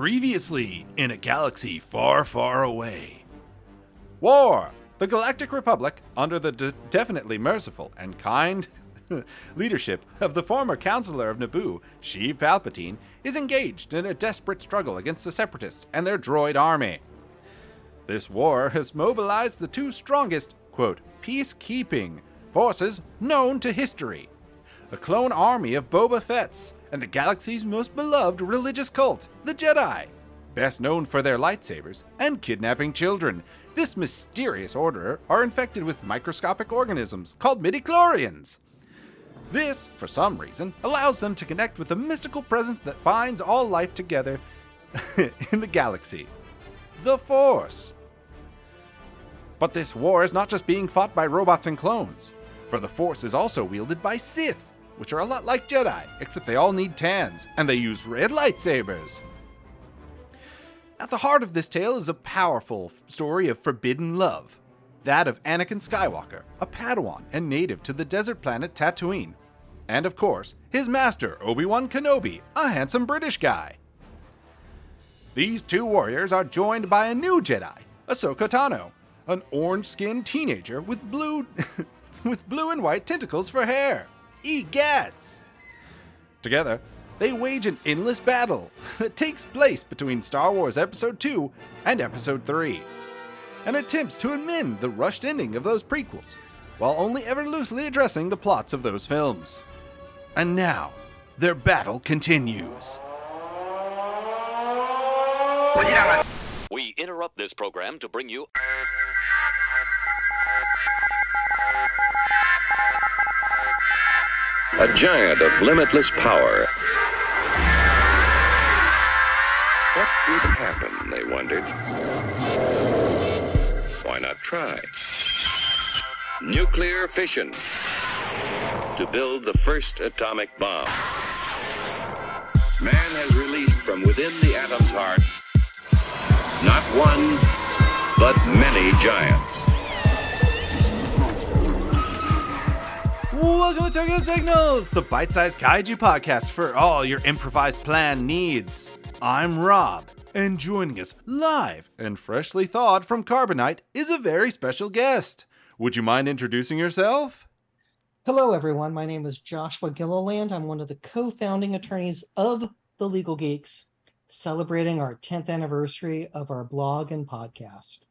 Previously, in a galaxy far, far away. War! The Galactic Republic, under the de- definitely merciful and kind leadership of the former Counselor of Naboo, Sheev Palpatine, is engaged in a desperate struggle against the Separatists and their droid army. This war has mobilized the two strongest, quote, peacekeeping forces known to history a clone army of Boba Fett's and the galaxy's most beloved religious cult, the Jedi. Best known for their lightsabers and kidnapping children, this mysterious order are infected with microscopic organisms called midichlorians. This, for some reason, allows them to connect with the mystical presence that binds all life together in the galaxy the Force. But this war is not just being fought by robots and clones, for the Force is also wielded by Sith, which are a lot like Jedi, except they all need tans, and they use red lightsabers. At the heart of this tale is a powerful story of forbidden love. That of Anakin Skywalker, a Padawan and native to the desert planet Tatooine. And of course, his master, Obi Wan Kenobi, a handsome British guy. These two warriors are joined by a new Jedi, Ahsoka Tano, an orange-skinned teenager with blue with blue and white tentacles for hair. Egats! Together, they wage an endless battle that takes place between Star Wars Episode 2 and Episode 3, and attempts to amend the rushed ending of those prequels, while only ever loosely addressing the plots of those films. And now, their battle continues. We interrupt this program to bring you. A giant of limitless power. What would happen, they wondered. Why not try? Nuclear fission to build the first atomic bomb. Man has released from within the atom's heart not one, but many giants. Welcome to Tokyo Signals, the bite sized kaiju podcast for all your improvised plan needs. I'm Rob, and joining us live and freshly thawed from Carbonite is a very special guest. Would you mind introducing yourself? Hello, everyone. My name is Joshua Gilliland. I'm one of the co founding attorneys of The Legal Geeks, celebrating our 10th anniversary of our blog and podcast.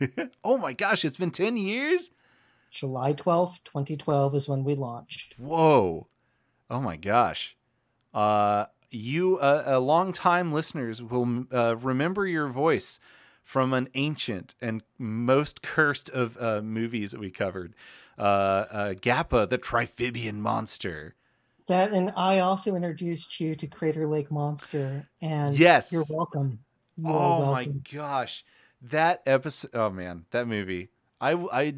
oh my gosh, it's been 10 years? July 12th, 2012 is when we launched. Whoa. Oh my gosh. Uh, you, uh, uh, long-time listeners, will uh, remember your voice from an ancient and most cursed of uh, movies that we covered uh, uh, Gappa, the Triphibian monster. That and I also introduced you to Crater Lake Monster, and Yes. you're welcome. You Oh my gosh, that episode! Oh man, that movie. I, I,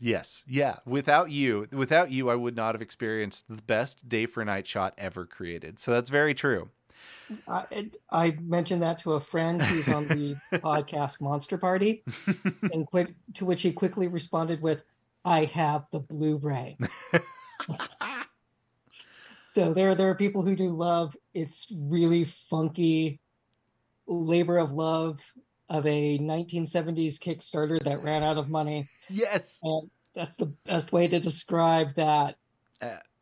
yes, yeah. Without you, without you, I would not have experienced the best day for night shot ever created. So that's very true. I, I mentioned that to a friend who's on the podcast Monster Party, and quick to which he quickly responded with, "I have the Blu-ray." so there, there are people who do love. It's really funky labor of love of a 1970s Kickstarter that ran out of money, yes, and that's the best way to describe that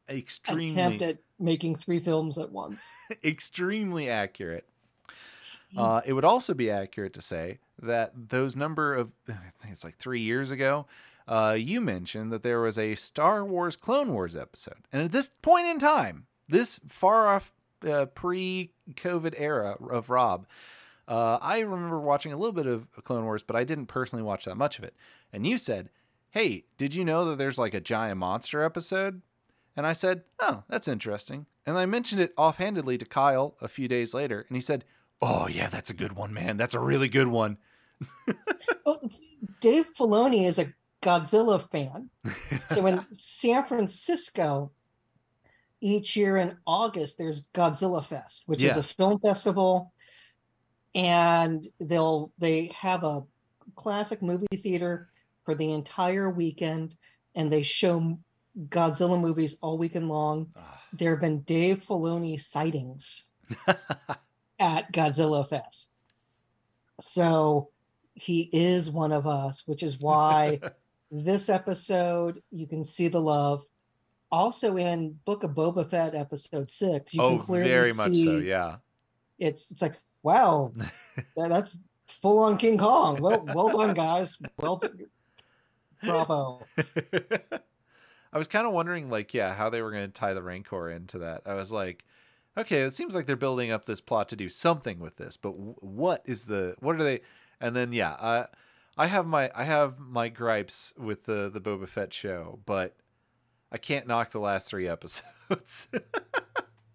extremely, attempt at making three films at once. extremely accurate. Uh, it would also be accurate to say that those number of, I think it's like three years ago, uh, you mentioned that there was a Star Wars Clone Wars episode. And at this point in time, this far off uh, pre COVID era of Rob, uh, I remember watching a little bit of Clone Wars, but I didn't personally watch that much of it. And you said, Hey, did you know that there's like a giant monster episode? And I said, Oh, that's interesting. And I mentioned it offhandedly to Kyle a few days later, and he said, Oh, yeah, that's a good one, man. That's a really good one. Well, Dave Filoni is a Godzilla fan. So in San Francisco, each year in August, there's Godzilla Fest, which is a film festival, and they'll they have a classic movie theater for the entire weekend, and they show Godzilla movies all weekend long. Ah. There have been Dave Filoni sightings at Godzilla Fest. So he is one of us, which is why this episode you can see the love. Also in Book of Boba Fett episode six, you oh, can clearly very much so. Yeah. it's it's like wow, that- that's full on King Kong. Well, well done, guys. Well, done. bravo. I was kind of wondering, like, yeah, how they were going to tie the Rancor into that. I was like, okay, it seems like they're building up this plot to do something with this, but w- what is the what are they? And then yeah, I I have my I have my gripes with the the Boba Fett show, but I can't knock the last three episodes.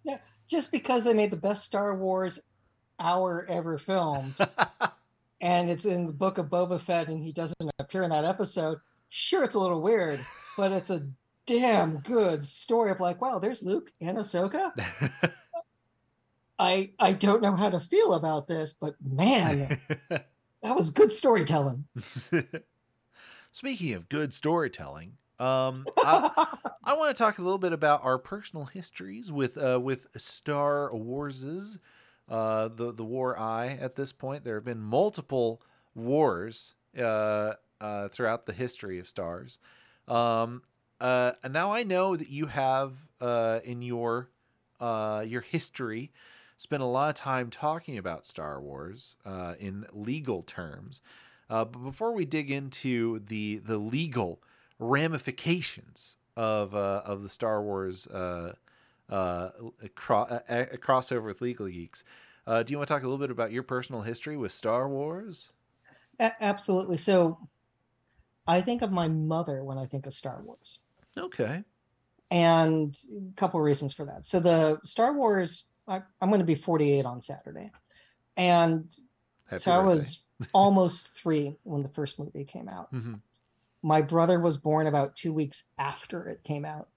Yeah, just because they made the best Star Wars hour ever filmed, and it's in the Book of Boba Fett, and he doesn't appear in that episode. Sure, it's a little weird, but it's a damn good story of like, wow, there's Luke and Ahsoka. I I don't know how to feel about this, but man, that was good storytelling. Speaking of good storytelling, um, I, I want to talk a little bit about our personal histories with uh, with Star Warses, uh, the the War Eye. At this point, there have been multiple wars uh, uh, throughout the history of stars. Um, uh, now I know that you have uh, in your your history spent a lot of time talking about Star Wars in legal terms. But before we dig into the the legal ramifications of of the Star Wars uh, cro- uh, a crossover with Legal Geeks, uh, do you want to talk a little bit about your personal history with Star Wars? A- absolutely. So, I think of my mother when I think of Star Wars. Okay. and a couple of reasons for that. So the Star Wars, I, I'm going to be 48 on Saturday, and Happy so I was almost three when the first movie came out. Mhm. My brother was born about two weeks after it came out.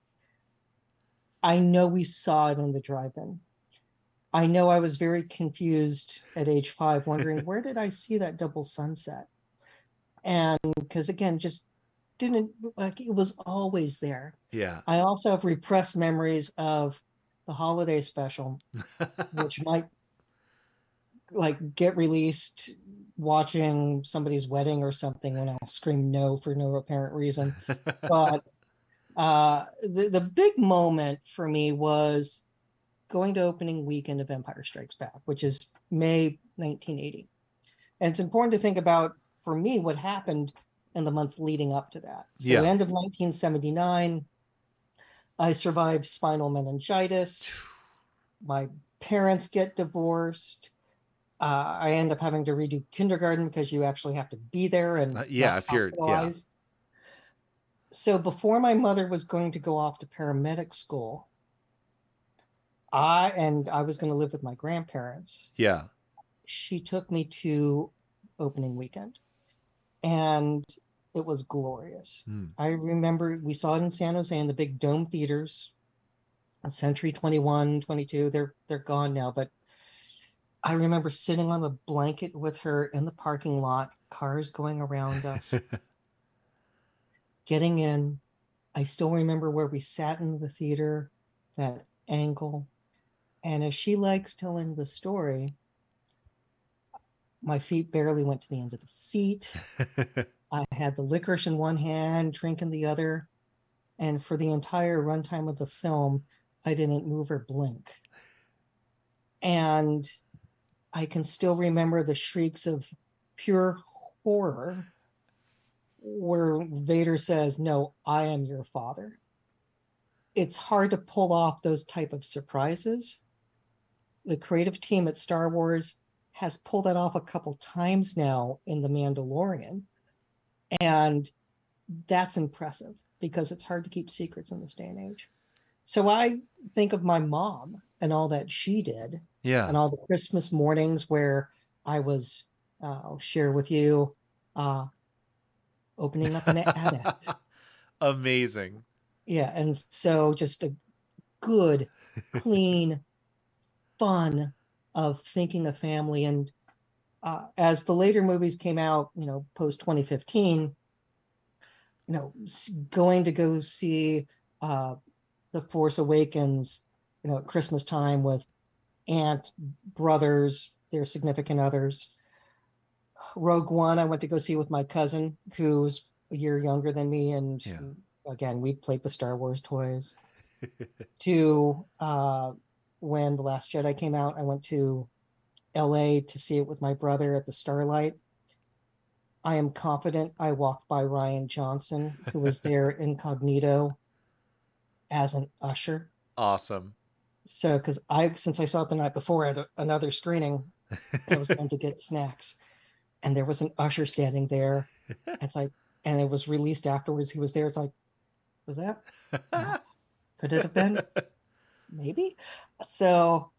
I know we saw it in the drive-in. I know I was very confused at age five, wondering where did I see that double sunset? And because again, just didn't like it was always there. Yeah. I also have repressed memories of the holiday special, which might like get released watching somebody's wedding or something when I'll scream no for no apparent reason. But uh, the, the big moment for me was going to opening weekend of Empire Strikes Back, which is May 1980. And it's important to think about for me what happened in the months leading up to that. So Yeah. end of 1979, I survived spinal meningitis. My parents get divorced. Uh, I end up having to redo kindergarten because you actually have to be there and Uh, yeah, if you're- yeah. So before my mother was going to go off to paramedic school, I and I was going to live with my grandparents yeah. she took me to opening weekend and it was glorious Hmm. i remember we saw it in san jose in the big dome theaters century 21 22 they're they're gone now but i remember sitting on the blanket with her in the parking lot cars going around us getting in i still remember where we sat in the theater that angle and if she likes telling the story my feet barely went to the end of the seat. I had the licorice in one hand, drink in the other. And for the entire runtime of the film, I didn't move or blink. And I can still remember the shrieks of pure horror where Vader says, No, I am your father. It's hard to pull off those type of surprises. The creative team at Star Wars has pulled that off a couple times now in The Mandalorian. And that's impressive because it's hard to keep secrets in this day and age. So I think of my mom and all that she did Yeah. and all the Christmas mornings where I was, uh, I'll share with you, uh, opening up an attic. Amazing. Yeah, and so just a good, clean, fun of thinking of family. And uh, as the later movies came out, you know, post 2015, you know, going to go see uh, The Force Awakens, you know, at Christmas time with aunt, brothers, their significant others. Rogue One, I went to go see with my cousin, who's a year younger than me, and Yeah. again, we played with Star Wars toys. to uh, when the Last Jedi came out, I went to L.A. to see it with my brother at the Starlight. I am confident I walked by Rian Johnson, who was there incognito as an usher. Awesome. So, because I, since I saw it the night before at a- another screening, I was going to get snacks, and there was an usher standing there. It's like, and it was released afterwards. He was there. It's like, was that? No. Could it have been? Maybe. So,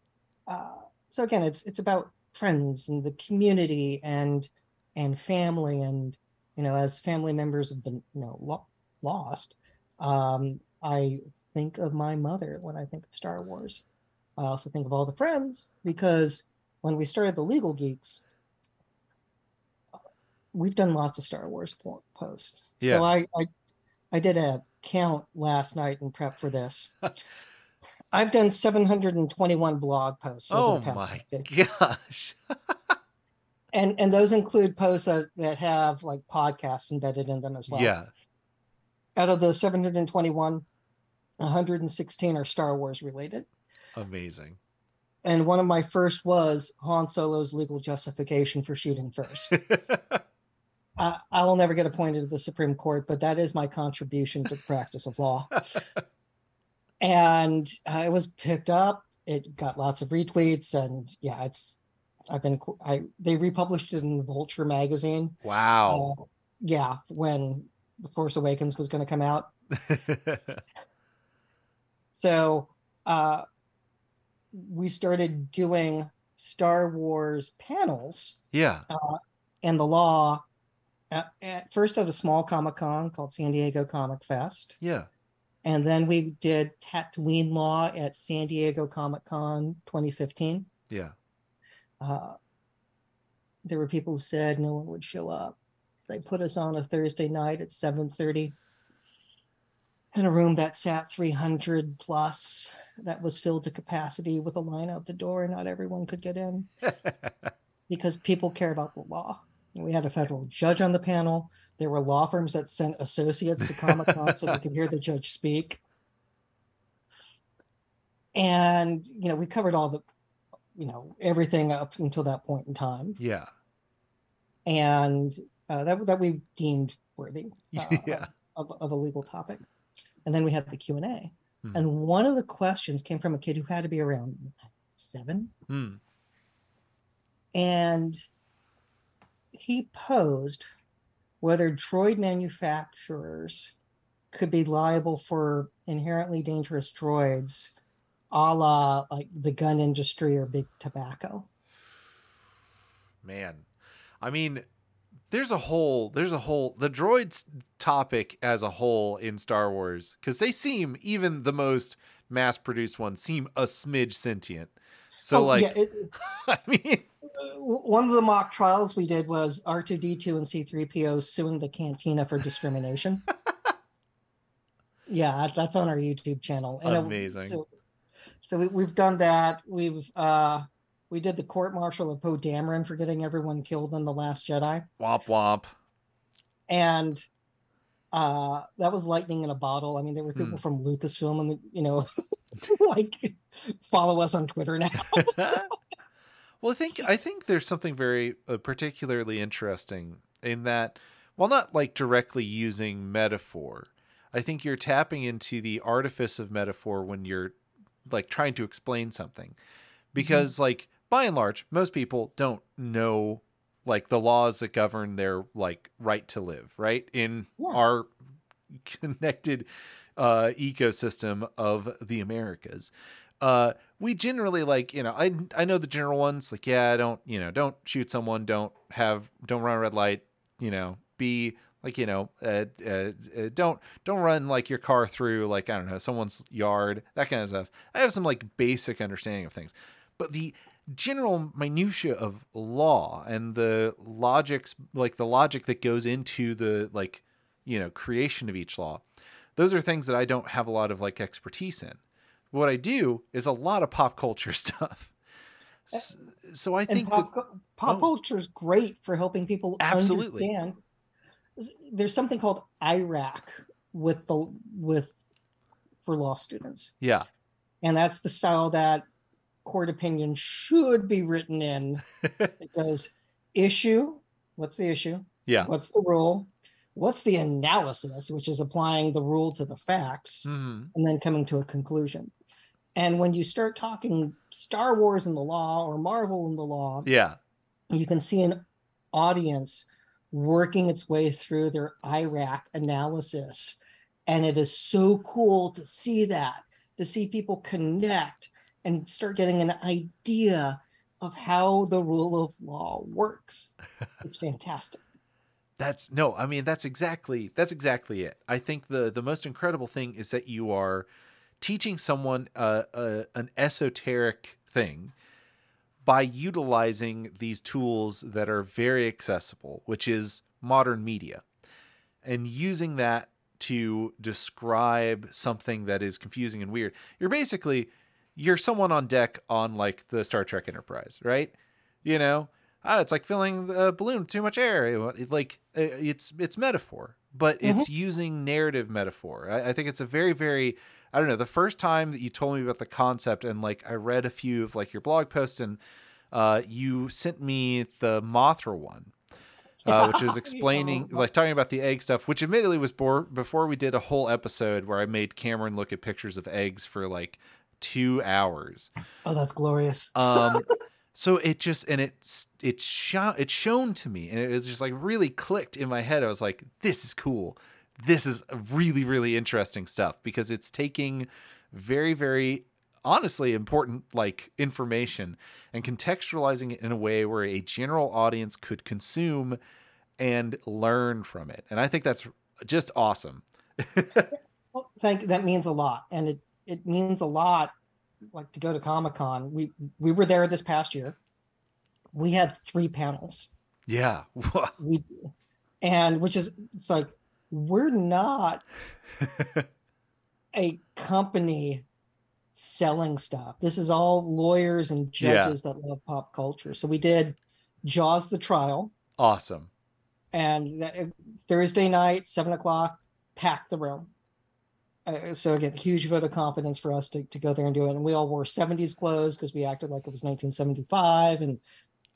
uh, so again, it's it's about friends and the community and and family and you know as family members have been you know lo- lost. Um, I think of my mother when I think of Star Wars. I also think of all the friends because when we started the Legal Geeks, we've done lots of Star Wars po- posts. Yeah. So I, I I did a count last night in prep for this. I've done 721 blog posts. over Oh the past my decade. gosh. And and those include posts that, that have like podcasts embedded in them as well. Yeah. Out of the 721, 116 are Star Wars related. Amazing. And one of my first was Han Solo's legal justification for shooting first. I, I will never get appointed to the Supreme Court, but that is my contribution to the practice of law. and uh, it was picked up. It got lots of retweets, and yeah, it's. I've been. I they republished it in Vulture magazine. wow. Uh, yeah, when The Force Awakens was going to come out. So uh, we started doing Star Wars panels yeah. and the law at, at first at a small Comic Con called San Diego Comic Fest. Yeah. And then we did Tatooine Law at San Diego Comic Con 2015. Yeah. Uh, there were people who said no one would show up. They put us on a Thursday night at 7:30 in a room that sat 300 plus that was filled to capacity with a line out the door and not everyone could get in because people care about the law. We had a federal judge on the panel. There were law firms that sent associates to Comic Con so they could hear the judge speak. And you know, we covered all the, you know, everything up until that point in time, yeah. and uh, that that we deemed worthy uh, Yeah. of, of a legal topic. And then we had the Q and A, Mhm. and one of the questions came from a kid who had to be around seven, Hmm. and he posed whether droid manufacturers could be liable for inherently dangerous droids a la like the gun industry or big tobacco Man. I mean, there's a whole there's a whole the droids topic as a whole in Star Wars cuz they seem even the most mass produced ones seem a smidge sentient. So Oh, like yeah, it, I mean, one of the mock trials we did was r2d2 and c3po suing the cantina for discrimination yeah that's on our youtube channel it- Amazing. so, so we, we've done that we've uh we did the court martial of poe dameron for getting everyone killed in the last jedi womp womp. and uh that was lightning in a bottle i mean there were people Hmm. from lucasfilm and you know like follow us on twitter now So- Well, I think I think there's something very uh, particularly interesting in that while not like directly using metaphor, I think you're tapping into the artifice of metaphor when you're like trying to explain something. Because like by and large, most people don't know like the laws that govern their like right to live, right? In Yeah. our connected uh ecosystem of the Americas uh we generally like you know i i know the general ones like yeah don't you know don't shoot someone don't have don't run a red light you know be like you know uh, uh, uh, don't don't run like your car through like i don't know someone's yard that kind of stuff. I have some like basic understanding of things. But the general minutia of law and the logics like the logic that goes into the like you know creation of each law those are things that i don't have a lot of like expertise in what I do is a lot of pop culture stuff. S- So I think pop, that, pop oh. culture is great for helping people Absolutely. understand. There's something called IRAC with the with for law students, yeah, and that's the style that court opinion should be written in. it goes issue. What's the issue? yeah, What's the rule? What's the analysis, which is applying the rule to the facts hmm and then coming to a conclusion. And when you start talking Star Wars in the law or Marvel in the law, yeah, you can see an audience working its way through their IRAC analysis. And it is so cool to see that, to see people connect and start getting an idea of how the rule of law works. It's fantastic. That's no, I mean that's exactly that's exactly it. I think the the most incredible thing is that you are teaching someone uh, uh, an esoteric thing by utilizing these tools that are very accessible, which is modern media, and using that to describe something that is confusing and weird. You're basically you're someone on deck on like the Star Trek Enterprise, right? You know, ah, it's like filling the balloon with too much air. It- like uh, it's it's metaphor, but it's using narrative metaphor. I, I think it's a very very I don't know. The first time that you told me about the concept and like I read a few of like your blog posts and uh, you sent me the Mothra one. Uh, which was explaining, like talking about the egg stuff, which admittedly was bore- before we did a whole episode where I made Cameron look at pictures of eggs for like two hours. Oh, that's glorious. Um, so it just and it's it's shown it's shown to me, and it was just like really clicked in my head. I was like, this is cool. This is really really interesting stuff because it's taking very very honestly important like information and contextualizing it in a way where a general audience could consume and learn from it. And I think that's just awesome. Well, thank that means a lot, and it it means a lot. Like to go to Comic Con, we we were there this past year. We had three panels. Yeah. We and which is it's like we're not a company selling stuff. This is all lawyers and Yeah. judges that love pop culture. So we did Jaws the trial, awesome. and that, Thursday night, seven o'clock, packed the room. Uh, so again, huge vote of confidence for us to, to go there and do it. And we all wore 70s clothes because we acted like it was 1975, and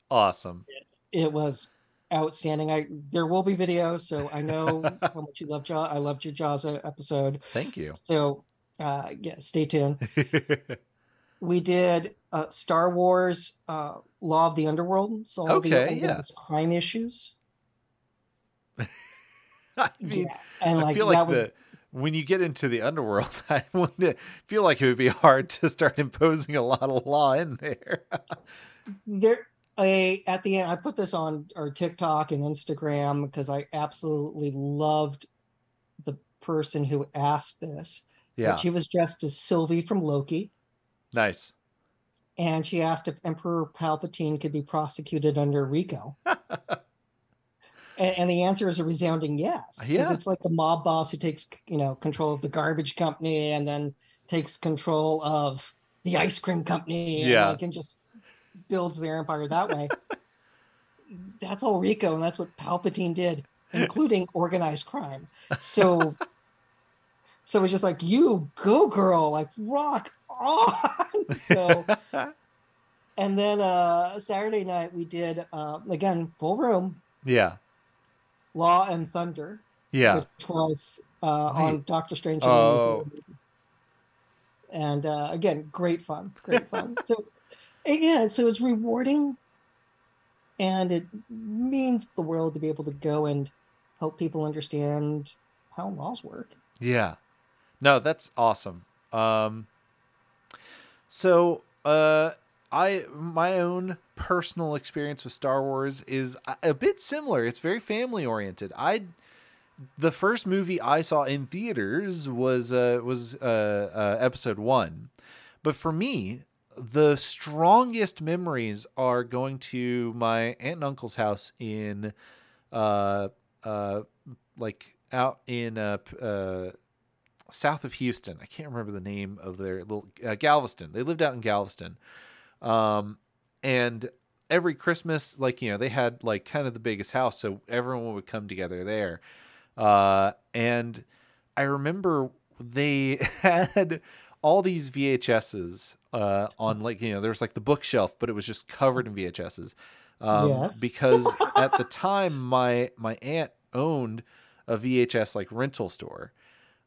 Awesome. it was outstanding. I there will be video, so I know how much you love Jaws. I loved your Jaws episode, Thank you. so uh, yeah, stay tuned. We did uh, Star Wars uh, Law of the Underworld, so all the Okay, yeah. crime issues. I mean, yeah, and I like feel that like was the when you get into the underworld, I wouldn't feel like it would be hard to start imposing a lot of law in there. there at the end i put this on our tiktok and instagram because i absolutely loved the person who asked this yeah, she was dressed as sylvie from loki nice. and she asked if emperor palpatine could be prosecuted under rico and, and the answer is a resounding yes 'cause Yeah. it's like the mob boss who takes you know control of the garbage company and then takes control of the ice cream company and, Yeah. like, and just builds their empire that way. That's all rico and that's what palpatine did including organized crime. So so it's just like you go girl like rock on. So and then uh saturday night we did uh again full room. Yeah, law and thunder yeah. which was uh on doctor strange Oh. And uh again great fun great fun. So again so it's rewarding and it means the world to be able to go and help people understand how laws work Yeah. No, that's awesome. Um so uh I my own personal experience with Star Wars is a, bit similar. It's very family oriented. I the first movie I saw in theaters was uh was uh, uh episode 1. But for me, the strongest memories are going to my aunt and uncle's house in uh uh like out in uh, uh south of Houston. I can't remember the name of their little uh, Galveston. They lived out in Galveston. Um and every Christmas, like you know, they had like kind of the biggest house, so everyone would come together there. Uh, and I remember they had all these VHSs uh, on like you know there was like the bookshelf, but it was just covered in VHSs. Um, Yes. because at the time my my aunt owned a VHS like rental store.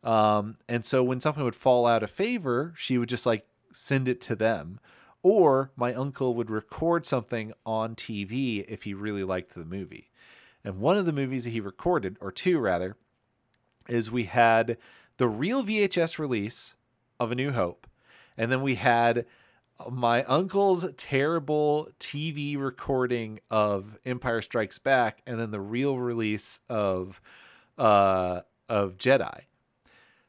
Um, and so when something would fall out of favor, she would just like send it to them. Or my uncle would record something on TV if he really liked the movie. And one of the movies that he recorded, or two rather, is we had the real VHS release of A New Hope. And then we had my uncle's terrible TV recording of Empire Strikes Back, and then the real release of uh, of Jedi.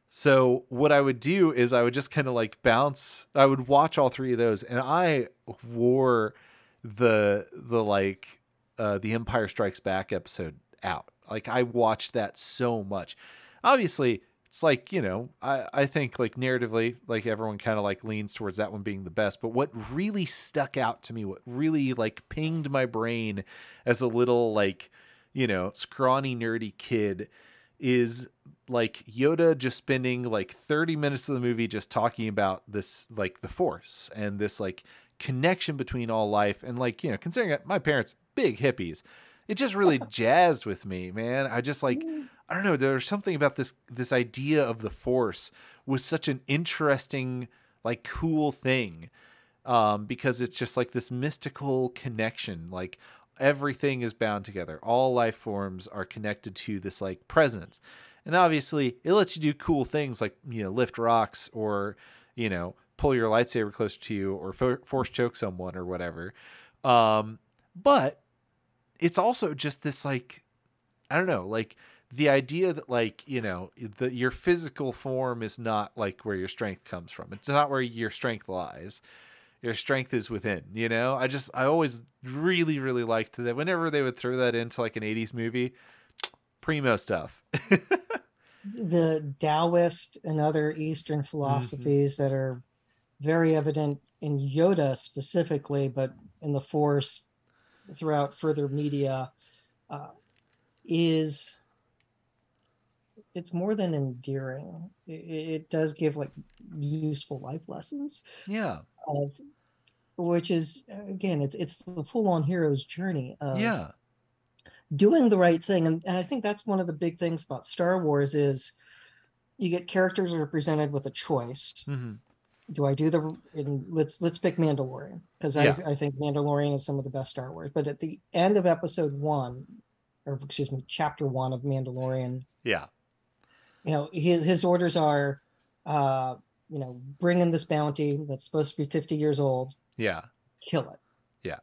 So what I would do is I would just kind of like bounce. I would watch all three of those, and I wore the the like uh, the Empire Strikes Back episode out. Like I watched that so much. Obviously, it's like you know I I think like narratively, like everyone kind of like leans towards that one being the best. But what really stuck out to me, what really like pinged my brain as a little like you know scrawny nerdy kid is like Yoda just spending like 30 minutes of the movie just talking about this like the force and this like connection between all life and like you know considering my parents big hippies it just really jazzed with me man i just like i don't know there's something about this this idea of the force was such an interesting like cool thing um because it's just like this mystical connection like everything is bound together. All life forms are connected to this like presence. And obviously it lets you do cool things like you know lift rocks or you know pull your lightsaber closer to you or fo- force choke someone or whatever. Um but it's also just this like i don't know like the idea that like you know the your physical form is not like where your strength comes from. It's not where your strength lies. Your strength is within you know? I just i always really really liked that. Whenever they would throw that into like an 80s movie primo stuff. The Taoist and other Eastern philosophies that are very evident in Yoda specifically, but in the Force throughout further media, uh, is it's more than endearing. It, it does give like useful life lessons yeah. of which is again it's it's the full on hero's journey of yeah. doing the right thing. And, i think that's one of the big things about star wars is you get characters that are presented with a choice. Hmm do i do the and let's let's pick mandalorian because Yeah. I, I think mandalorian is some of the best star wars. But at the end of episode one or excuse me chapter one of mandalorian yeah you know his, his orders are uh you know bring in this bounty that's supposed to be 50 years old yeah kill it. Yeah.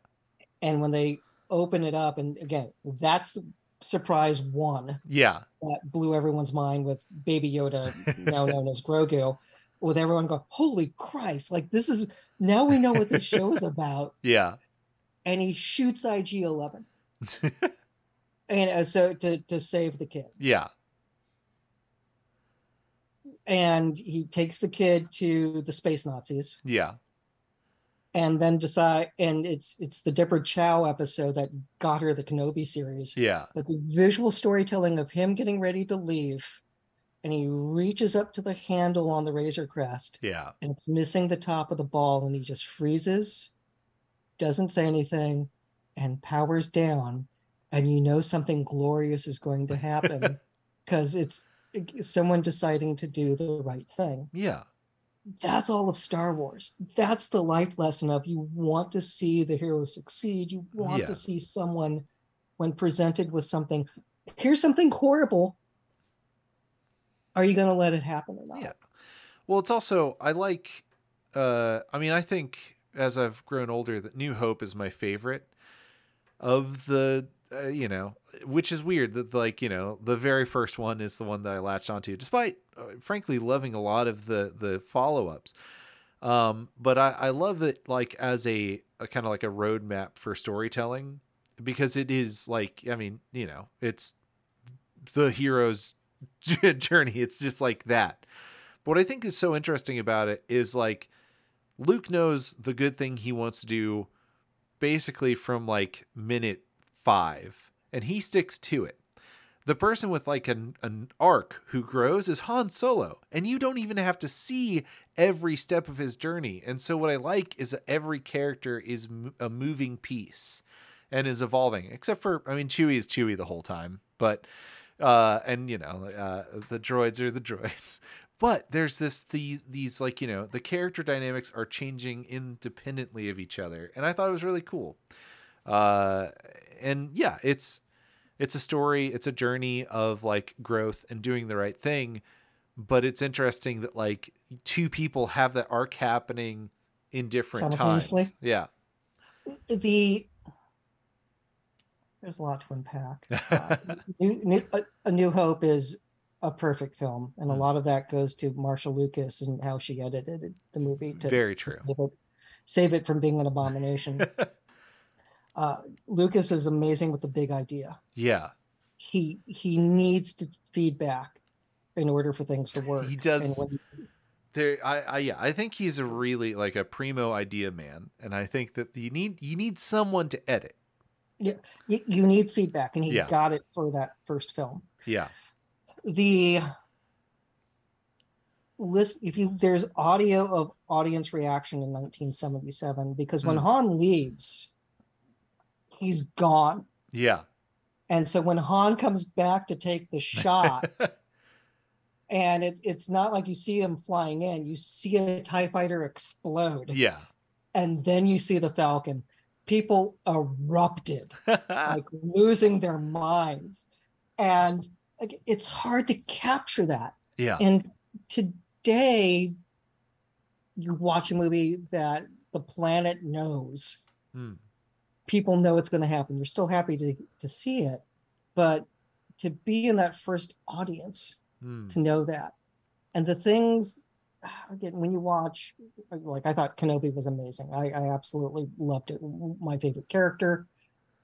And when they open it up, and again, that's the surprise one yeah that blew everyone's mind with Baby Yoda, now known as Grogu, with everyone going, "Holy Christ! Like this is now we know what this show is about." yeah And he shoots IG Eleven, and uh, so to to save the kid, yeah and he takes the kid to the space Nazis. yeah and then decide and it's it's the Deborah Chow episode that got her the Kenobi series. yeah But the visual storytelling of him getting ready to leave and he reaches up to the handle on the Razor Crest yeah and it's missing the top of the ball and he just freezes, doesn't say anything, and powers down. And you know something glorious is going to happen because it's someone deciding to do the right thing yeah that's all of Star Wars. That's the life lesson of you want to see the hero succeed. You want Yeah. to see someone, when presented with something, here's something horrible. Are you going to let it happen or not? Yeah. Well, it's also I like. Uh, I mean, I think as I've grown older, that New Hope is my favorite of the. Uh, you know, which is weird that like you know the very first one is the one that I latched onto, despite uh, frankly loving a lot of the the follow ups. Um, but I, I love it like as a, a kind of like a roadmap for storytelling because it is like I mean you know it's the hero's journey. It's just like that. But what I think is so interesting about it is like Luke knows the good thing he wants to do basically from like minute five, and he sticks to it. The person with like an, an arc who grows is Han Solo, and you don't even have to see every step of his journey. And so, what I like is that every character is a moving piece and is evolving, except for, I mean, Chewie is Chewie the whole time, but, uh, and you know, uh, the droids are the droids. But there's this these these like you know the character dynamics are changing independently of each other, and I thought it was really cool. Uh, and yeah, it's it's a story, it's a journey of like growth and doing the right thing. But it's interesting that like two people have that arc happening in different times. Yeah. the there's a lot to unpack. Uh, new, new, a, a New Hope is a perfect film, and a Mm. lot of that goes to Marcia Lucas and how she edited the movie to Very true. save it, save it from being an abomination. uh, Lucas is amazing with the big idea. yeah. He he needs to feedback in order for things to work. He does- when, There I, I yeah, I think he's a really like a primo idea man. And I think that you need you need someone to edit. you, you need feedback, and he Yeah. got it for that first film. Yeah. the list if you there's audio of audience reaction in 1977 because when Mm. Han leaves he's gone Yeah. and so when Han comes back to take the shot and it's it's not like you see him flying in you see a tie fighter explode yeah. and then you see the falcon people erupted like losing their minds and like, it's hard to capture that yeah. and today you watch a movie that the planet knows Hmm. People know it's going to happen. You're still happy to to see it but to be in that first audience Hmm. to know that. And the things again when you watch like i thought kenobi was amazing. I, I absolutely loved it. My favorite character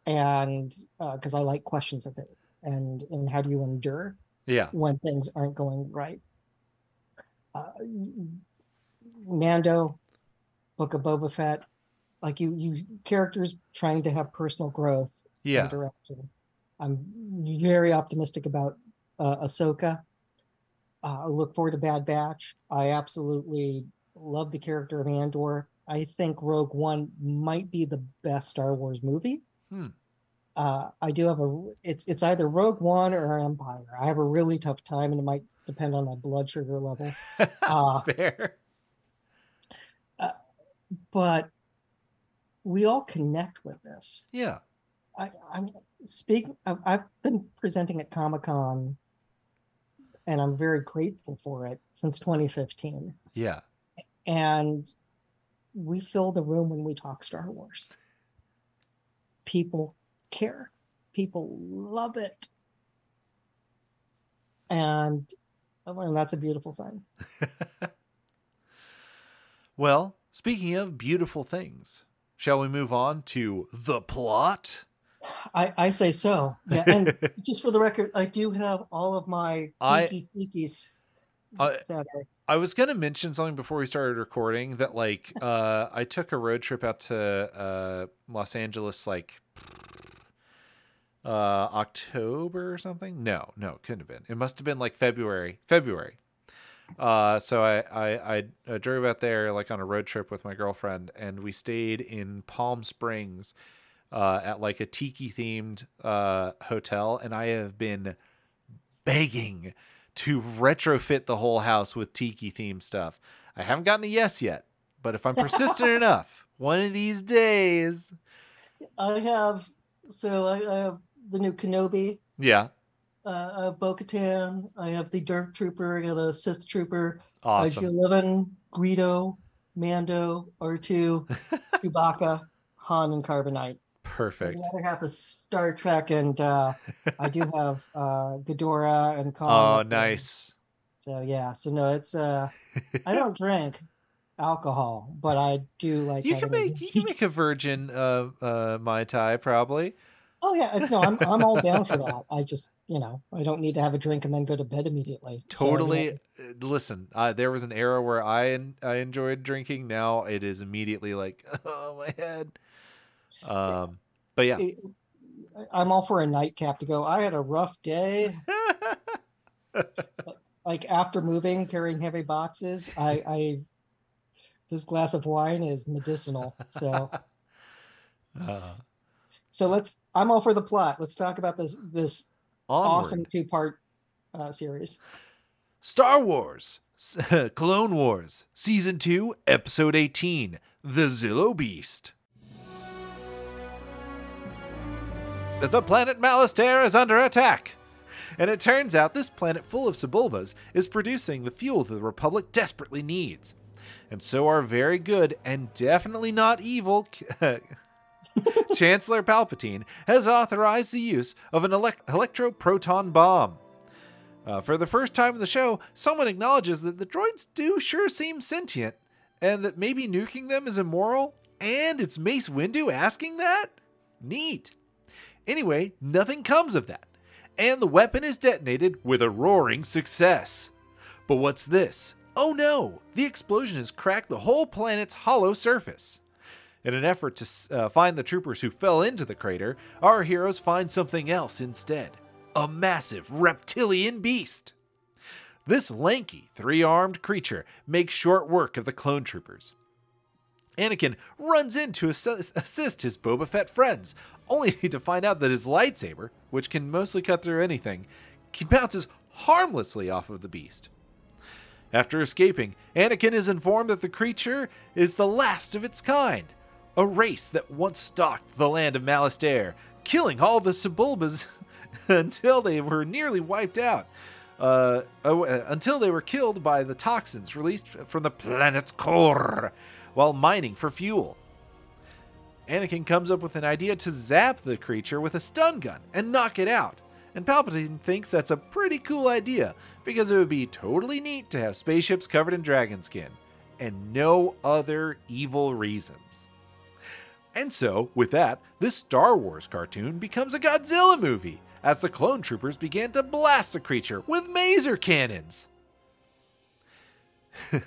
and because i like questions of it and and how do you endure Yeah. when things aren't going right? Uh, mando book of boba fett like you you characters trying to have personal growth Yeah. direction. I'm very optimistic about uh, Ahsoka. Uh, I look forward to Bad Batch. I absolutely love the character of Andor. I think Rogue One might be the best Star Wars movie. Hmm. Uh, I do have a. It's it's either Rogue One or Empire. I have a really tough time, and it might depend on my blood sugar level. Uh, Fair. but we all connect with this. Yeah. I, I'm speaking. I've, I've been presenting at Comic Con, and I'm very grateful for it since 2015. Yeah. And we fill the room when we talk Star Wars. People care. People love it, and oh, and that's a beautiful thing. Well, speaking of beautiful things, shall we move on to the plot? I, I say so. Yeah, and just for the record, I do have all of my geeky geekies I- I was gonna mention something before we started recording that like uh I took a road trip out to uh Los Angeles like uh October or something. No, no, it couldn't have been. It must have been like February. February. Uh so I I I, drove out there like on a road trip with my girlfriend and we stayed in Palm Springs uh at like a tiki themed uh hotel and I have been begging to retrofit the whole house with tiki themed stuff. I haven't gotten a yes yet, but if I'm persistent enough, one of these days, I have so I, I have the new Kenobi, yeah, uh, I have Bo-Katan, I have the Dark Trooper, I got a Sith Trooper, awesome. IG-11, Greedo, Mando, R2, Chewbacca, Han, and Carbonite. Perfect. The other half is Star Trek, and uh, I do have uh, Ghidorah and Kong. Oh, nice. So yeah, so no, it's uh, I don't drink alcohol, but I do like. You can make you can make a virgin uh uh mai tai probably. Oh yeah, no, I'm I'm all down for that. I just you know I don't need to have a drink and then go to bed immediately. So, you know, Totally. uh, listen, uh, there was an era where I I enjoyed drinking. Now it is immediately like, oh my head. Um, but yeah, It- I'm all for a nightcap to go. I had a rough day. Like after moving, carrying heavy boxes, I, I this glass of wine is medicinal. So uh, so let's. I'm all for the plot. Let's talk about this this onward. awesome two part uh, series. Star Wars, Clone Wars, Season 2, Episode 18 The Zillo Beast. The planet Malastare is under attack. And it turns out this planet full of Sebulbas is producing the fuel that the Republic desperately needs. And so our very good and definitely not evil Chancellor Palpatine has authorized the use of an elec- electro-proton bomb. Uh, for the first time in the show, someone acknowledges that the droids do sure seem sentient, and that maybe nuking them is immoral, and it's Mace Windu asking that? Neat. Anyway, nothing comes of that, and the weapon is detonated with a roaring success. But what's this? Oh no! The explosion has cracked the whole planet's hollow surface. In an effort to uh, find the troopers who fell into the crater, our heroes find something else instead a massive reptilian beast. This lanky, three armed creature makes short work of the clone troopers. Anakin runs in to assi- assist his Boba Fett friends, only to find out that his lightsaber, which can mostly cut through anything, bounces harmlessly off of the beast. After escaping, Anakin is informed that the creature is the last of its kind, a race that once stalked the land of Malastare, killing all the Sebulbas until they were nearly wiped out. Uh, oh, uh, until they were killed by the toxins released from the planet's core while mining for fuel. Anakin comes up with an idea to zap the creature with a stun gun and knock it out. And Palpatine thinks that's a pretty cool idea because it would be totally neat to have spaceships covered in dragon skin and no other evil reasons. And so, with that, this Star Wars cartoon becomes a Godzilla movie as the clone troopers began to blast the creature with maser cannons.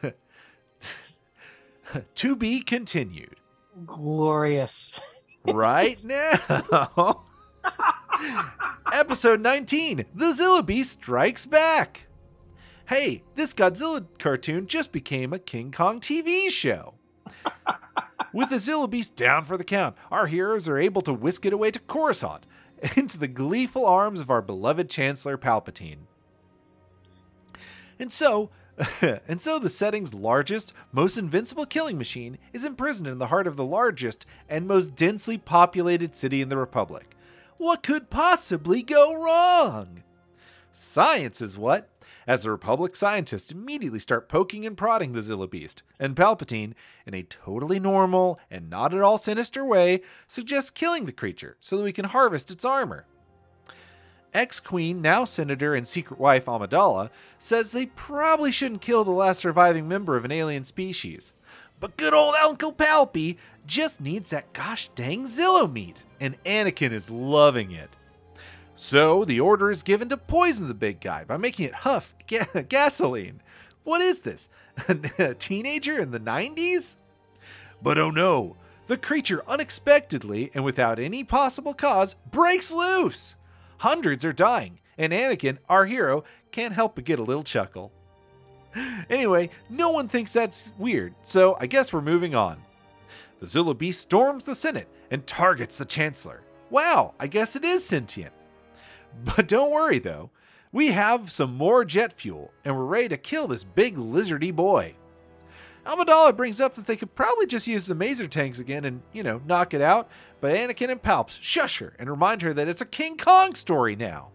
to be continued. Glorious. Right now. Episode 19 The Zillo Beast Strikes Back. Hey, this Godzilla cartoon just became a King Kong TV show. With the Zillo Beast down for the count, our heroes are able to whisk it away to Coruscant, into the gleeful arms of our beloved Chancellor Palpatine. And so, and so the setting's largest, most invincible killing machine is imprisoned in the heart of the largest and most densely populated city in the Republic. What could possibly go wrong? Science is what? As the Republic scientists immediately start poking and prodding the Zillo Beast, and Palpatine, in a totally normal and not at all sinister way, suggests killing the creature so that we can harvest its armor. Ex Queen, now Senator and secret wife Amidala, says they probably shouldn't kill the last surviving member of an alien species. But good old Uncle Palpy just needs that gosh dang Zillo meat, and Anakin is loving it. So the order is given to poison the big guy by making it huff ga- gasoline. What is this? A teenager in the 90s? But oh no, the creature unexpectedly and without any possible cause breaks loose. Hundreds are dying, and Anakin, our hero, can't help but get a little chuckle. Anyway, no one thinks that's weird, so I guess we're moving on. The Zillo Beast storms the Senate and targets the Chancellor. Wow, I guess it is sentient. But don't worry though, we have some more jet fuel and we're ready to kill this big lizardy boy. Amidala brings up that they could probably just use the maser tanks again and, you know, knock it out, but Anakin and Palps shush her and remind her that it's a King Kong story now.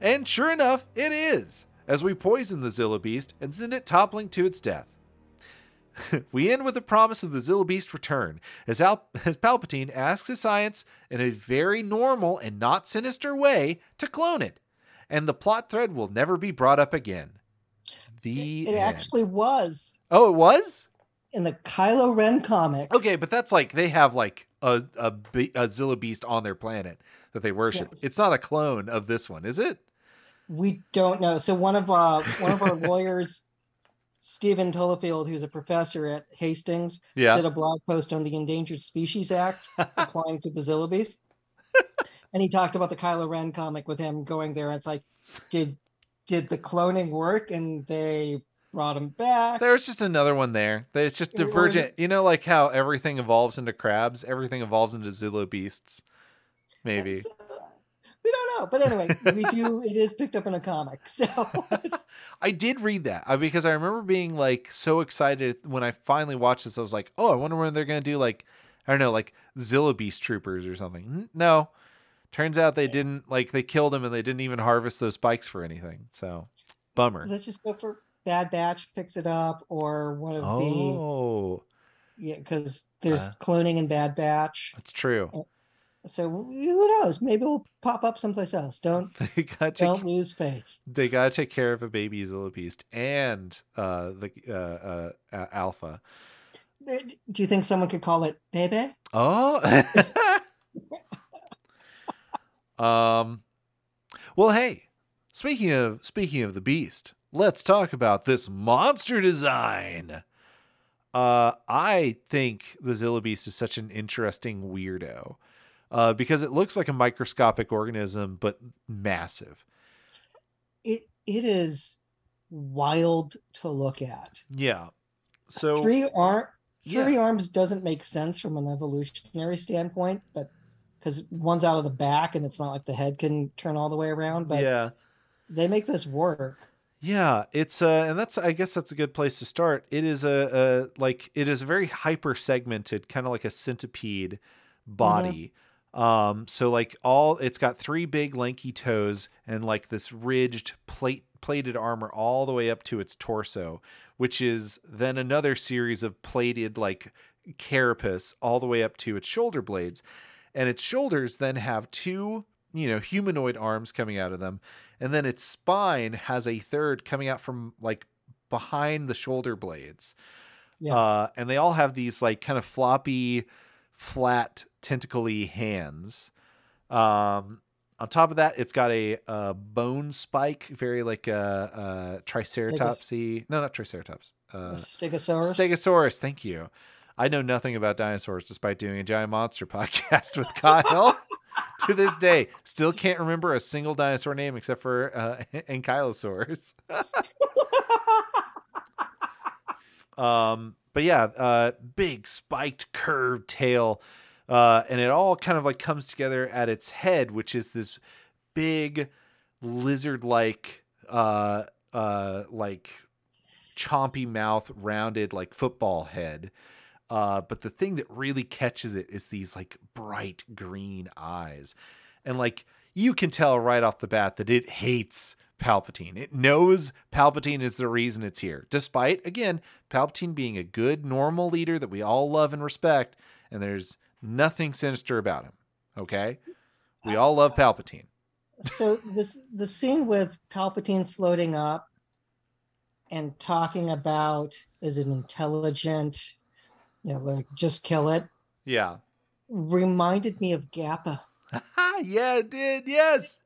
And sure enough, it is, as we poison the Zillo Beast and send it toppling to its death. we end with a promise of the Zillo Beast return, as, Al- as Palpatine asks his science in a very normal and not sinister way to clone it, and the plot thread will never be brought up again. The It end. actually was oh, it was in the Kylo Ren comic. okay, but that's like they have like a a, a Zillo Beast on their planet that they worship. Yes. It's not a clone of this one, is it? We don't know. So one of uh one of our lawyers Stephen Tullifield, who's a professor at Hastings, Yeah. did a blog post on the Endangered Species Act applying to the Zillibees. and he talked about the Kylo Ren comic with him going there. And it's like, did did the cloning work? And they brought him back. There's just another one there. It's just it- divergent. You know, like how everything evolves into crabs, everything evolves into Zillo beasts. Maybe. We don't know. But anyway, we do it is picked up in a comic. So it's, I did read that uh, because I remember being like so excited when I finally watched this. I was like, oh, I wonder when they're going to do like, I don't know, like Zillo Beast Troopers or something. No. Turns out they didn't, like, they killed him and they didn't even harvest those spikes for anything. So, bummer. let's just go for Bad Batch picks it up or one of the Oh, yeah, because there's Uh. cloning in Bad Batch. that's true. So who knows? Maybe we'll pop up someplace else. Don't They got to don't lose faith. they got to take care of a baby Zillo Beast and uh, the uh, uh, Alpha. Do you think someone could call it Bebe? Oh. um well hey, speaking of speaking of the beast, let's talk about this monster design. Uh I think the Zillo Beast is such an interesting weirdo. Uh because it looks like a microscopic organism but massive. It it is wild to look at. Yeah. So three arm Yeah. three arms doesn't make sense from an evolutionary standpoint, but because one's out of the back and it's not like the head can turn all the way around, but yeah. they make this work. Yeah, it's uh and that's I guess that's a good place to start. It is a, a like it is a very hyper segmented, kind of like a centipede body. Um so like all it's got three big lanky toes and like this ridged plate plated armor all the way up to its torso, which is then another series of plated like carapace all the way up to its shoulder blades. And its shoulders then have two, you know, humanoid arms coming out of them and then its spine has a third coming out from like behind the shoulder blades. Yeah. Uh, and they all have these like kind of floppy, flat, tentacly hands. Um, on top of that, it's got a, uh bone spike, very like a, a triceratopsy. No, not triceratops. Uh, Stegosaurus. Stegosaurus. Thank you. I know nothing about dinosaurs despite doing a giant monster podcast with Kyle. to this day, still can't remember a single dinosaur name except for uh, Ankylosaurus. um, but yeah, uh, big spiked curved tail, uh, and it all kind of like comes together at its head, which is this big lizard-like, uh, uh, like chompy mouth, rounded like football head. Uh, but the thing that really catches it is these like bright green eyes. And like you can tell right off the bat that it hates Palpatine. It knows Palpatine is the reason it's here. Despite, again, Palpatine being a good, normal leader that we all love and respect, and there's nothing sinister about him. Okay? We all love Palpatine. so this the scene with Palpatine floating up and talking about is it intelligent, you know, like just kill it, Yeah. reminded me of Gappa yeah, it did. Yes.